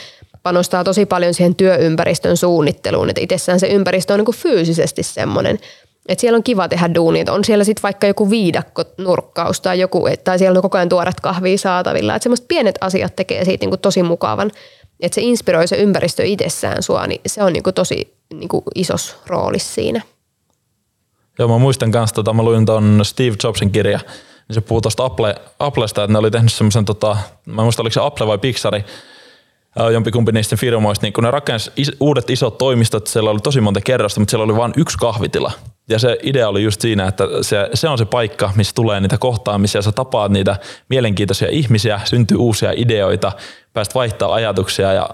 panostaa tosi paljon siihen työympäristön suunnitteluun, että itsessään se ympäristö on niin fyysisesti semmoinen, että siellä on kiva tehdä duunia, että on siellä sitten vaikka joku viidakko nurkkaus tai joku, tai siellä on koko ajan tuoret kahvia saatavilla, että semmoiset pienet asiat tekee siitä niin tosi mukavan, että se inspiroi se ympäristö itsessään sua, niin se on niin tosi niin kuin isos roolissa siinä. Joo, mä muistan kanssa, tota, mä luin ton Steve Jobsin kirja, niin se puhuu tuosta Apple, Applesta, että ne oli tehnyt semmoisen, tota, mä muistan oliko se Apple vai Pixari, jompikumpi niistä firmoista, niin kun ne rakensi uudet isot toimistot, siellä oli tosi monta kerrosta, mutta siellä oli vain yksi kahvitila. Ja se idea oli just siinä, että se, se on se paikka, missä tulee niitä kohtaamisia, sä tapaat niitä mielenkiintoisia ihmisiä, syntyy uusia ideoita, pääst vaihtaa ajatuksia ja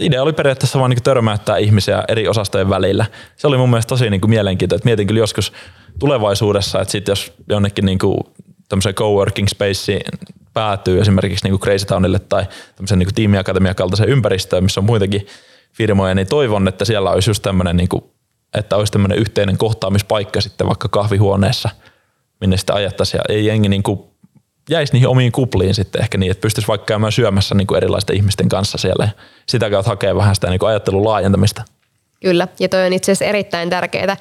idea oli periaatteessa vaan niin törmäyttää ihmisiä eri osastojen välillä. Se oli mun mielestä tosi niin mielenkiintoista. että mietin kyllä joskus tulevaisuudessa, että sit jos jonnekin niin kuin tämmöiseen coworking spaceen päätyy esimerkiksi niin kuin Crazy Townille tai tämmöisen niin tiimiakatemian kaltaiseen ympäristöön, missä on muitakin firmoja, niin toivon, että siellä olisi just tämmöinen, niin kuin, että olisi tämmöinen yhteinen kohtaamispaikka sitten vaikka kahvihuoneessa, minne sitä ajattaisiin ja ei jengi niin kuin jäisi niihin omiin kupliin sitten ehkä niin, että pystyisi vaikka käymään syömässä niin kuin erilaisten ihmisten kanssa siellä ja sitä kautta hakea vähän sitä niin kuin ajattelun laajentamista. Kyllä, ja toi on itse asiassa erittäin tärkeää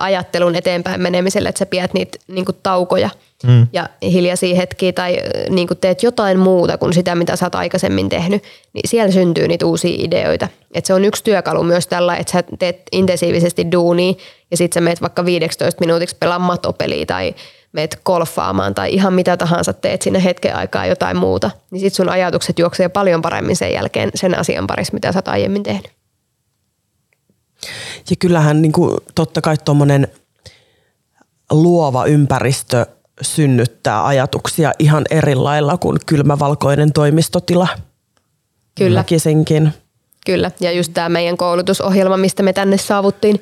ajattelun eteenpäin menemiselle, että sä pidät niitä niin kuin taukoja mm. ja hiljaisia hetkiä tai niin kuin teet jotain muuta kuin sitä, mitä sä oot aikaisemmin tehnyt, niin siellä syntyy niitä uusia ideoita. Et se on yksi työkalu myös tällä, että sä teet intensiivisesti duunia ja sitten sä meet vaikka 15 minuutiksi pelaa matopeliä tai meet golfaamaan tai ihan mitä tahansa teet sinne hetken aikaa jotain muuta, niin sit sun ajatukset juoksee paljon paremmin sen jälkeen sen asian parissa, mitä sä oot aiemmin tehnyt. Ja kyllähän niin kuin, totta kai tuommoinen luova ympäristö synnyttää ajatuksia ihan eri lailla kuin kylmävalkoinen toimistotila. Kyllä. Näkisinkin. Kyllä, ja just tämä meidän koulutusohjelma, mistä me tänne saavuttiin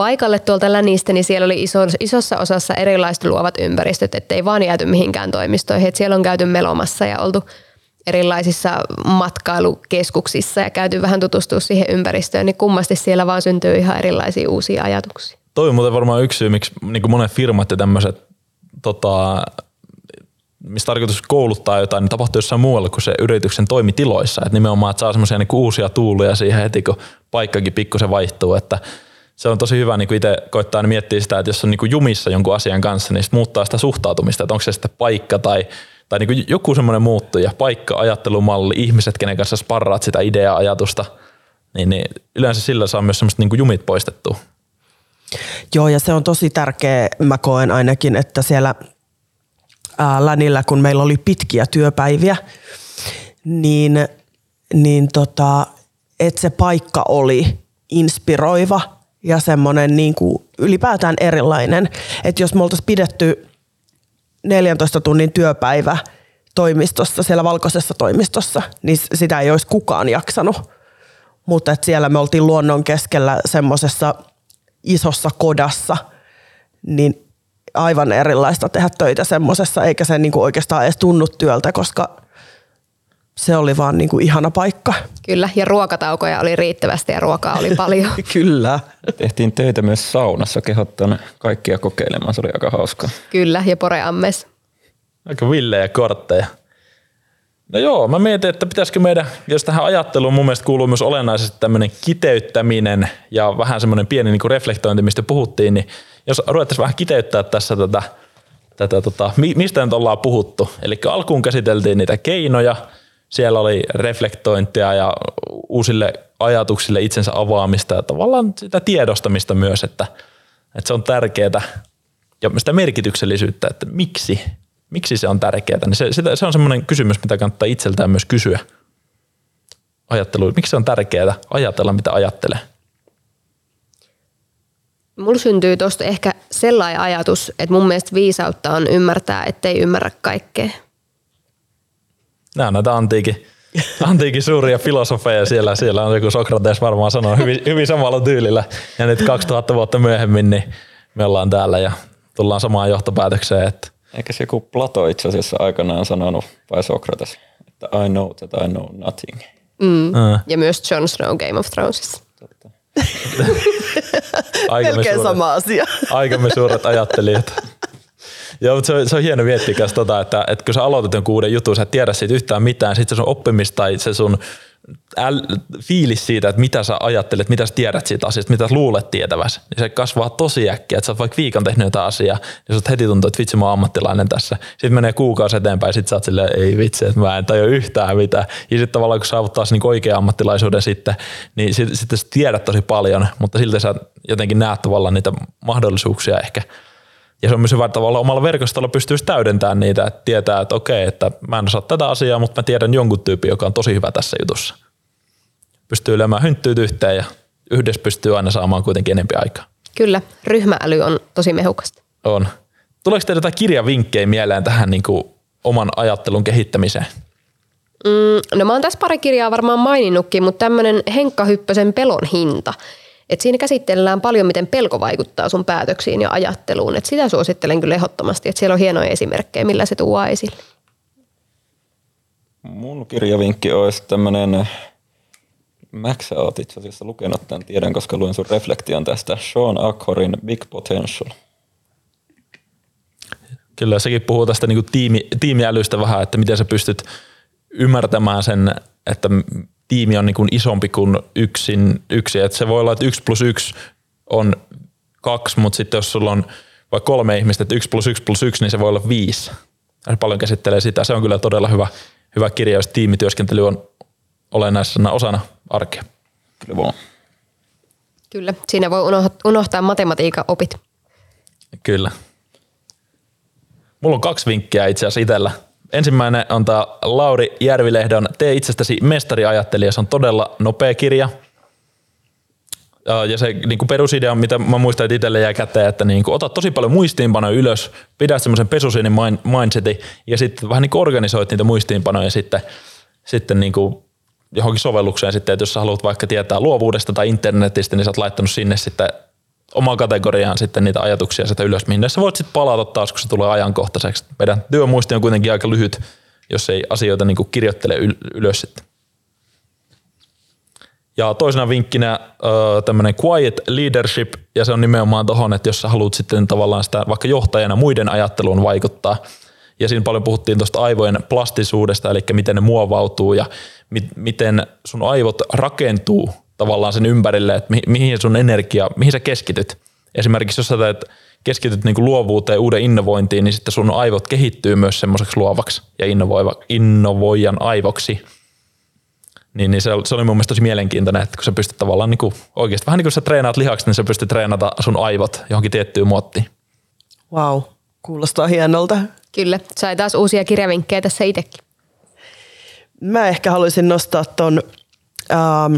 paikalle tuolta Länistä, niin siellä oli iso, isossa osassa erilaiset luovat ympäristöt, ettei vaan jääty mihinkään toimistoihin. Et siellä on käyty melomassa ja oltu erilaisissa matkailukeskuksissa ja käyty vähän tutustua siihen ympäristöön, niin kummasti siellä vaan syntyy ihan erilaisia uusia ajatuksia. Toi on muuten varmaan yksi syy, miksi niin monet firmat ja tämmöiset, tota, missä tarkoitus kouluttaa jotain, niin tapahtuu jossain muualla kuin se yrityksen toimitiloissa. Et nimenomaan, että saa semmoisia niin uusia tuulia siihen heti, kun paikkakin pikkusen vaihtuu, että se on tosi hyvä niin itse koittaa miettiä sitä, että jos on niin jumissa jonkun asian kanssa, niin muuttaa sitä suhtautumista, että onko se sitten paikka tai tai niin kuin joku semmoinen muuttuja, paikka, ajattelumalli, ihmiset, kenen kanssa sparraat sitä ideaa, ajatusta, niin, niin yleensä sillä saa myös semmoista niin jumit poistettua. Joo, ja se on tosi tärkeä, mä koen ainakin, että siellä ää, Länillä, kun meillä oli pitkiä työpäiviä, niin, niin tota, että se paikka oli inspiroiva ja semmoinen niin kuin ylipäätään erilainen. Että jos me oltaisiin pidetty 14 tunnin työpäivä toimistossa, siellä valkoisessa toimistossa, niin sitä ei olisi kukaan jaksanut. Mutta siellä me oltiin luonnon keskellä semmoisessa isossa kodassa, niin aivan erilaista tehdä töitä semmoisessa, eikä se niinku oikeastaan edes tunnu työltä, koska se oli vaan niinku ihana paikka. Kyllä, ja ruokataukoja oli riittävästi ja ruokaa oli paljon. Kyllä. Tehtiin töitä myös saunassa, kehottan kaikkia kokeilemaan, se oli aika hauskaa. Kyllä, ja poreammes. Aika villejä kortteja. No joo, mä mietin, että pitäisikö meidän, jos tähän ajatteluun mun mielestä kuuluu myös olennaisesti tämmöinen kiteyttäminen ja vähän semmoinen pieni niin kuin reflektointi, mistä puhuttiin, niin jos ruvettaisiin vähän kiteyttää tässä tätä, tätä tota, mistä nyt ollaan puhuttu. Eli alkuun käsiteltiin niitä keinoja, siellä oli reflektointia ja uusille ajatuksille itsensä avaamista ja tavallaan sitä tiedostamista myös, että, että se on tärkeää. ja sitä merkityksellisyyttä, että miksi, miksi se on tärkeää, niin se, se on semmoinen kysymys, mitä kannattaa itseltään myös kysyä ajattelu. Miksi se on tärkeää ajatella, mitä ajattelee? Mulla syntyy tuosta ehkä sellainen ajatus, että mun mielestä viisautta on ymmärtää, ettei ymmärrä kaikkea. Nämä on näitä antiikin, antiikin suuria filosofeja siellä. Siellä on joku Sokrates varmaan sanoo hyvin, hyvin samalla tyylillä. Ja nyt 2000 vuotta myöhemmin niin me ollaan täällä ja tullaan samaan johtopäätökseen. Että Eikä se joku Plato itse asiassa aikanaan sanonut, vai Sokrates, että I know that I know nothing. Mm. Ja myös Jon Snow Game of Thronesissa. Totta. Melkein suuret, sama asia. aikamme suuret ajattelijat. Joo, mutta se on, se on hieno miettiä tota, että, että kun sä aloitat jonkun uuden jutun, sä et tiedä siitä yhtään mitään, sitten se sun oppimista tai se sun äl, fiilis siitä, että mitä sä ajattelet, mitä sä tiedät siitä asiasta, mitä sä luulet tietäväsi, niin se kasvaa tosi äkkiä, että sä oot vaikka viikon tehnyt jotain asiaa, ja sä heti tuntuu, että vitsi mä oon ammattilainen tässä. Sitten menee kuukausi eteenpäin, sit sä oot silleen, ei vitsi, että mä en tajua yhtään mitään. Ja sitten tavallaan kun saavuttaa niin oikean ammattilaisuuden sitten, niin sitten sit sä tiedät tosi paljon, mutta silti sä jotenkin näet tavallaan niitä mahdollisuuksia ehkä. Ja se on myös hyvä että tavallaan omalla verkostolla pystyisi täydentämään niitä, että tietää, että okei, että mä en osaa tätä asiaa, mutta mä tiedän jonkun tyypin, joka on tosi hyvä tässä jutussa. Pystyy lyömään hynttyyt yhteen ja yhdessä pystyy aina saamaan kuitenkin enempi aikaa. Kyllä, ryhmääly on tosi mehukasta. On. Tuleeko teille jotain kirjavinkkejä mieleen tähän niin kuin oman ajattelun kehittämiseen? Mm, no mä oon tässä pari kirjaa varmaan maininnutkin, mutta tämmönen Henkka Hyppösen pelon hinta. Et siinä käsitellään paljon, miten pelko vaikuttaa sun päätöksiin ja ajatteluun. Et sitä suosittelen kyllä ehdottomasti, että siellä on hienoja esimerkkejä, millä se tuo esille. Mun kirjavinkki olisi tämmönen, Max, sä oot itse asiassa lukenut tämän, tiedän, koska luin sun reflektion tästä, Sean Ackhorin Big Potential. Kyllä sekin puhuu tästä niin kuin tiimi, tiimiälystä vähän, että miten sä pystyt ymmärtämään sen, että tiimi on niin kuin isompi kuin yksin yksi. Että se voi olla, että yksi plus yksi on kaksi, mutta sitten jos sulla on vaikka kolme ihmistä, että yksi plus yksi plus yksi, niin se voi olla viisi. Se paljon käsittelee sitä. Se on kyllä todella hyvä, hyvä kirja, jos tiimityöskentely on olennaisena osana arkea. Kyllä vaan. Kyllä, siinä voi unohtaa, unohtaa matematiikan opit. Kyllä. Mulla on kaksi vinkkiä itse asiassa itsellä. Ensimmäinen on tämä Lauri Järvilehdon Tee itsestäsi mestariajattelija. Se on todella nopea kirja. Ja- se niin kuin perusidea, mitä mä muistan, että itselle jää käteen, että niin kuin, ota tosi paljon muistiinpanoja ylös, pidä semmoisen pesusiinin mind- mindsetin ja sitten vähän niin kuin organisoit niitä muistiinpanoja sitten, sitten niin kuin johonkin sovellukseen sitten, että jos sä haluat vaikka tietää luovuudesta tai internetistä, niin sä oot laittanut sinne sitten omaan kategoriaan sitten niitä ajatuksia sitä ylös, minne sä voit sitten palata taas, kun se tulee ajankohtaiseksi. Meidän työmuisti on kuitenkin aika lyhyt, jos ei asioita niin kirjoittele yl- ylös sitten. Ja toisena vinkkinä tämmöinen quiet leadership, ja se on nimenomaan tohon, että jos sä haluat sitten tavallaan sitä vaikka johtajana muiden ajatteluun vaikuttaa, ja siinä paljon puhuttiin tuosta aivojen plastisuudesta, eli miten ne muovautuu ja mi- miten sun aivot rakentuu tavallaan sen ympärille, että mi- mihin sun energia, mihin sä keskityt. Esimerkiksi jos sä teet, keskityt niin luovuuteen, uuden innovointiin, niin sitten sun aivot kehittyy myös semmoiseksi luovaksi ja innovoiva, innovoijan aivoksi niin, niin se, se oli mun mielestä tosi mielenkiintoinen, että kun sä pystyt tavallaan niin kuin, oikeasti vähän niin kuin sä treenaat lihaksi, niin sä pystyt treenata sun aivot johonkin tiettyyn muottiin. Wow, kuulostaa hienolta. Kyllä, sai taas uusia kirjavinkkejä tässä itsekin. Mä ehkä haluaisin nostaa ton ähm,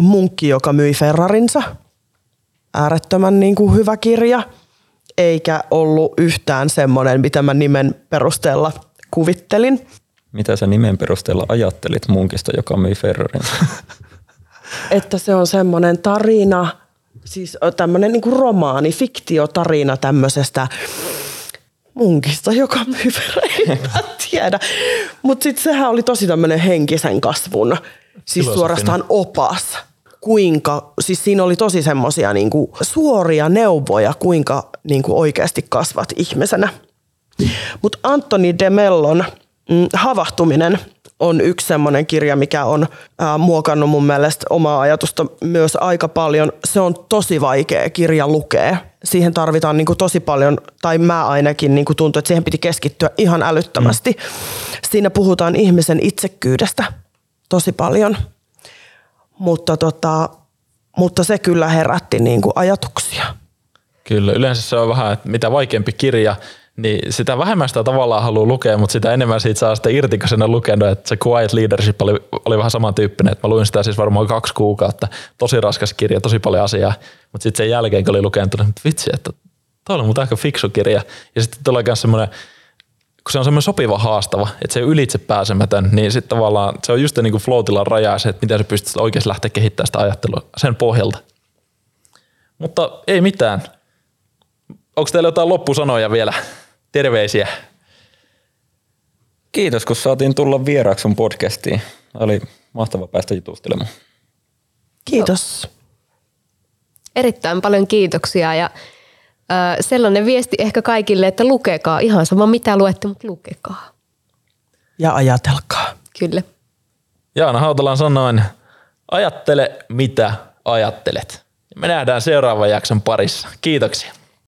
munkki, joka myi Ferrarinsa. Äärettömän niin kuin hyvä kirja, eikä ollut yhtään semmoinen, mitä mä nimen perusteella kuvittelin. Mitä sä nimen perusteella ajattelit munkista, joka myi Ferrarin? Että se on semmoinen tarina, siis tämmöinen niin kuin romaani, fiktiotarina tämmöisestä munkista, joka myy Ferrarin, en tiedä. Mutta sitten sehän oli tosi tämmöinen henkisen kasvun, siis Filosofinen. suorastaan opas. Kuinka, siis siinä oli tosi semmoisia niinku suoria neuvoja, kuinka niinku oikeasti kasvat ihmisenä. Mutta Antoni de Mellon mm, Havahtuminen on yksi semmoinen kirja, mikä on ää, muokannut mun mielestä omaa ajatusta myös aika paljon. Se on tosi vaikea kirja lukea. Siihen tarvitaan niinku tosi paljon, tai mä ainakin niinku tuntuu, että siihen piti keskittyä ihan älyttömästi. Mm. Siinä puhutaan ihmisen itsekkyydestä tosi paljon. Mutta, tota, mutta se kyllä herätti niinku ajatuksia. Kyllä, yleensä se on vähän, että mitä vaikeampi kirja, niin sitä vähemmän sitä tavallaan haluaa lukea, mutta sitä enemmän siitä saa sitten irti, kun sen on lukenut, että se Quiet Leadership oli, oli vähän samantyyppinen, että mä luin sitä siis varmaan kaksi kuukautta, tosi raskas kirja, tosi paljon asiaa, mutta sitten sen jälkeen, kun oli lukenut, että vitsi, että toi oli muuten aika fiksu kirja, ja sitten tulee myös semmoinen, kun se on semmoinen sopiva haastava, että se ei ole ylitse pääsemätön, niin sitten tavallaan se on just niin kuin floatilla raja se, että miten sä pystyt oikeasti lähteä kehittämään sitä ajattelua sen pohjalta. Mutta ei mitään. Onko teillä jotain loppusanoja vielä? Terveisiä. Kiitos, kun saatiin tulla vieraaksi sun podcastiin. Oli mahtava päästä jutustelemaan. Kiitos. Erittäin paljon kiitoksia ja ö, sellainen viesti ehkä kaikille, että lukekaa. Ihan sama mitä luette, mutta lukekaa. Ja ajatelkaa. Kyllä. Jaana Hautalan sanoin, ajattele mitä ajattelet. Me nähdään seuraavan jakson parissa. Kiitoksia.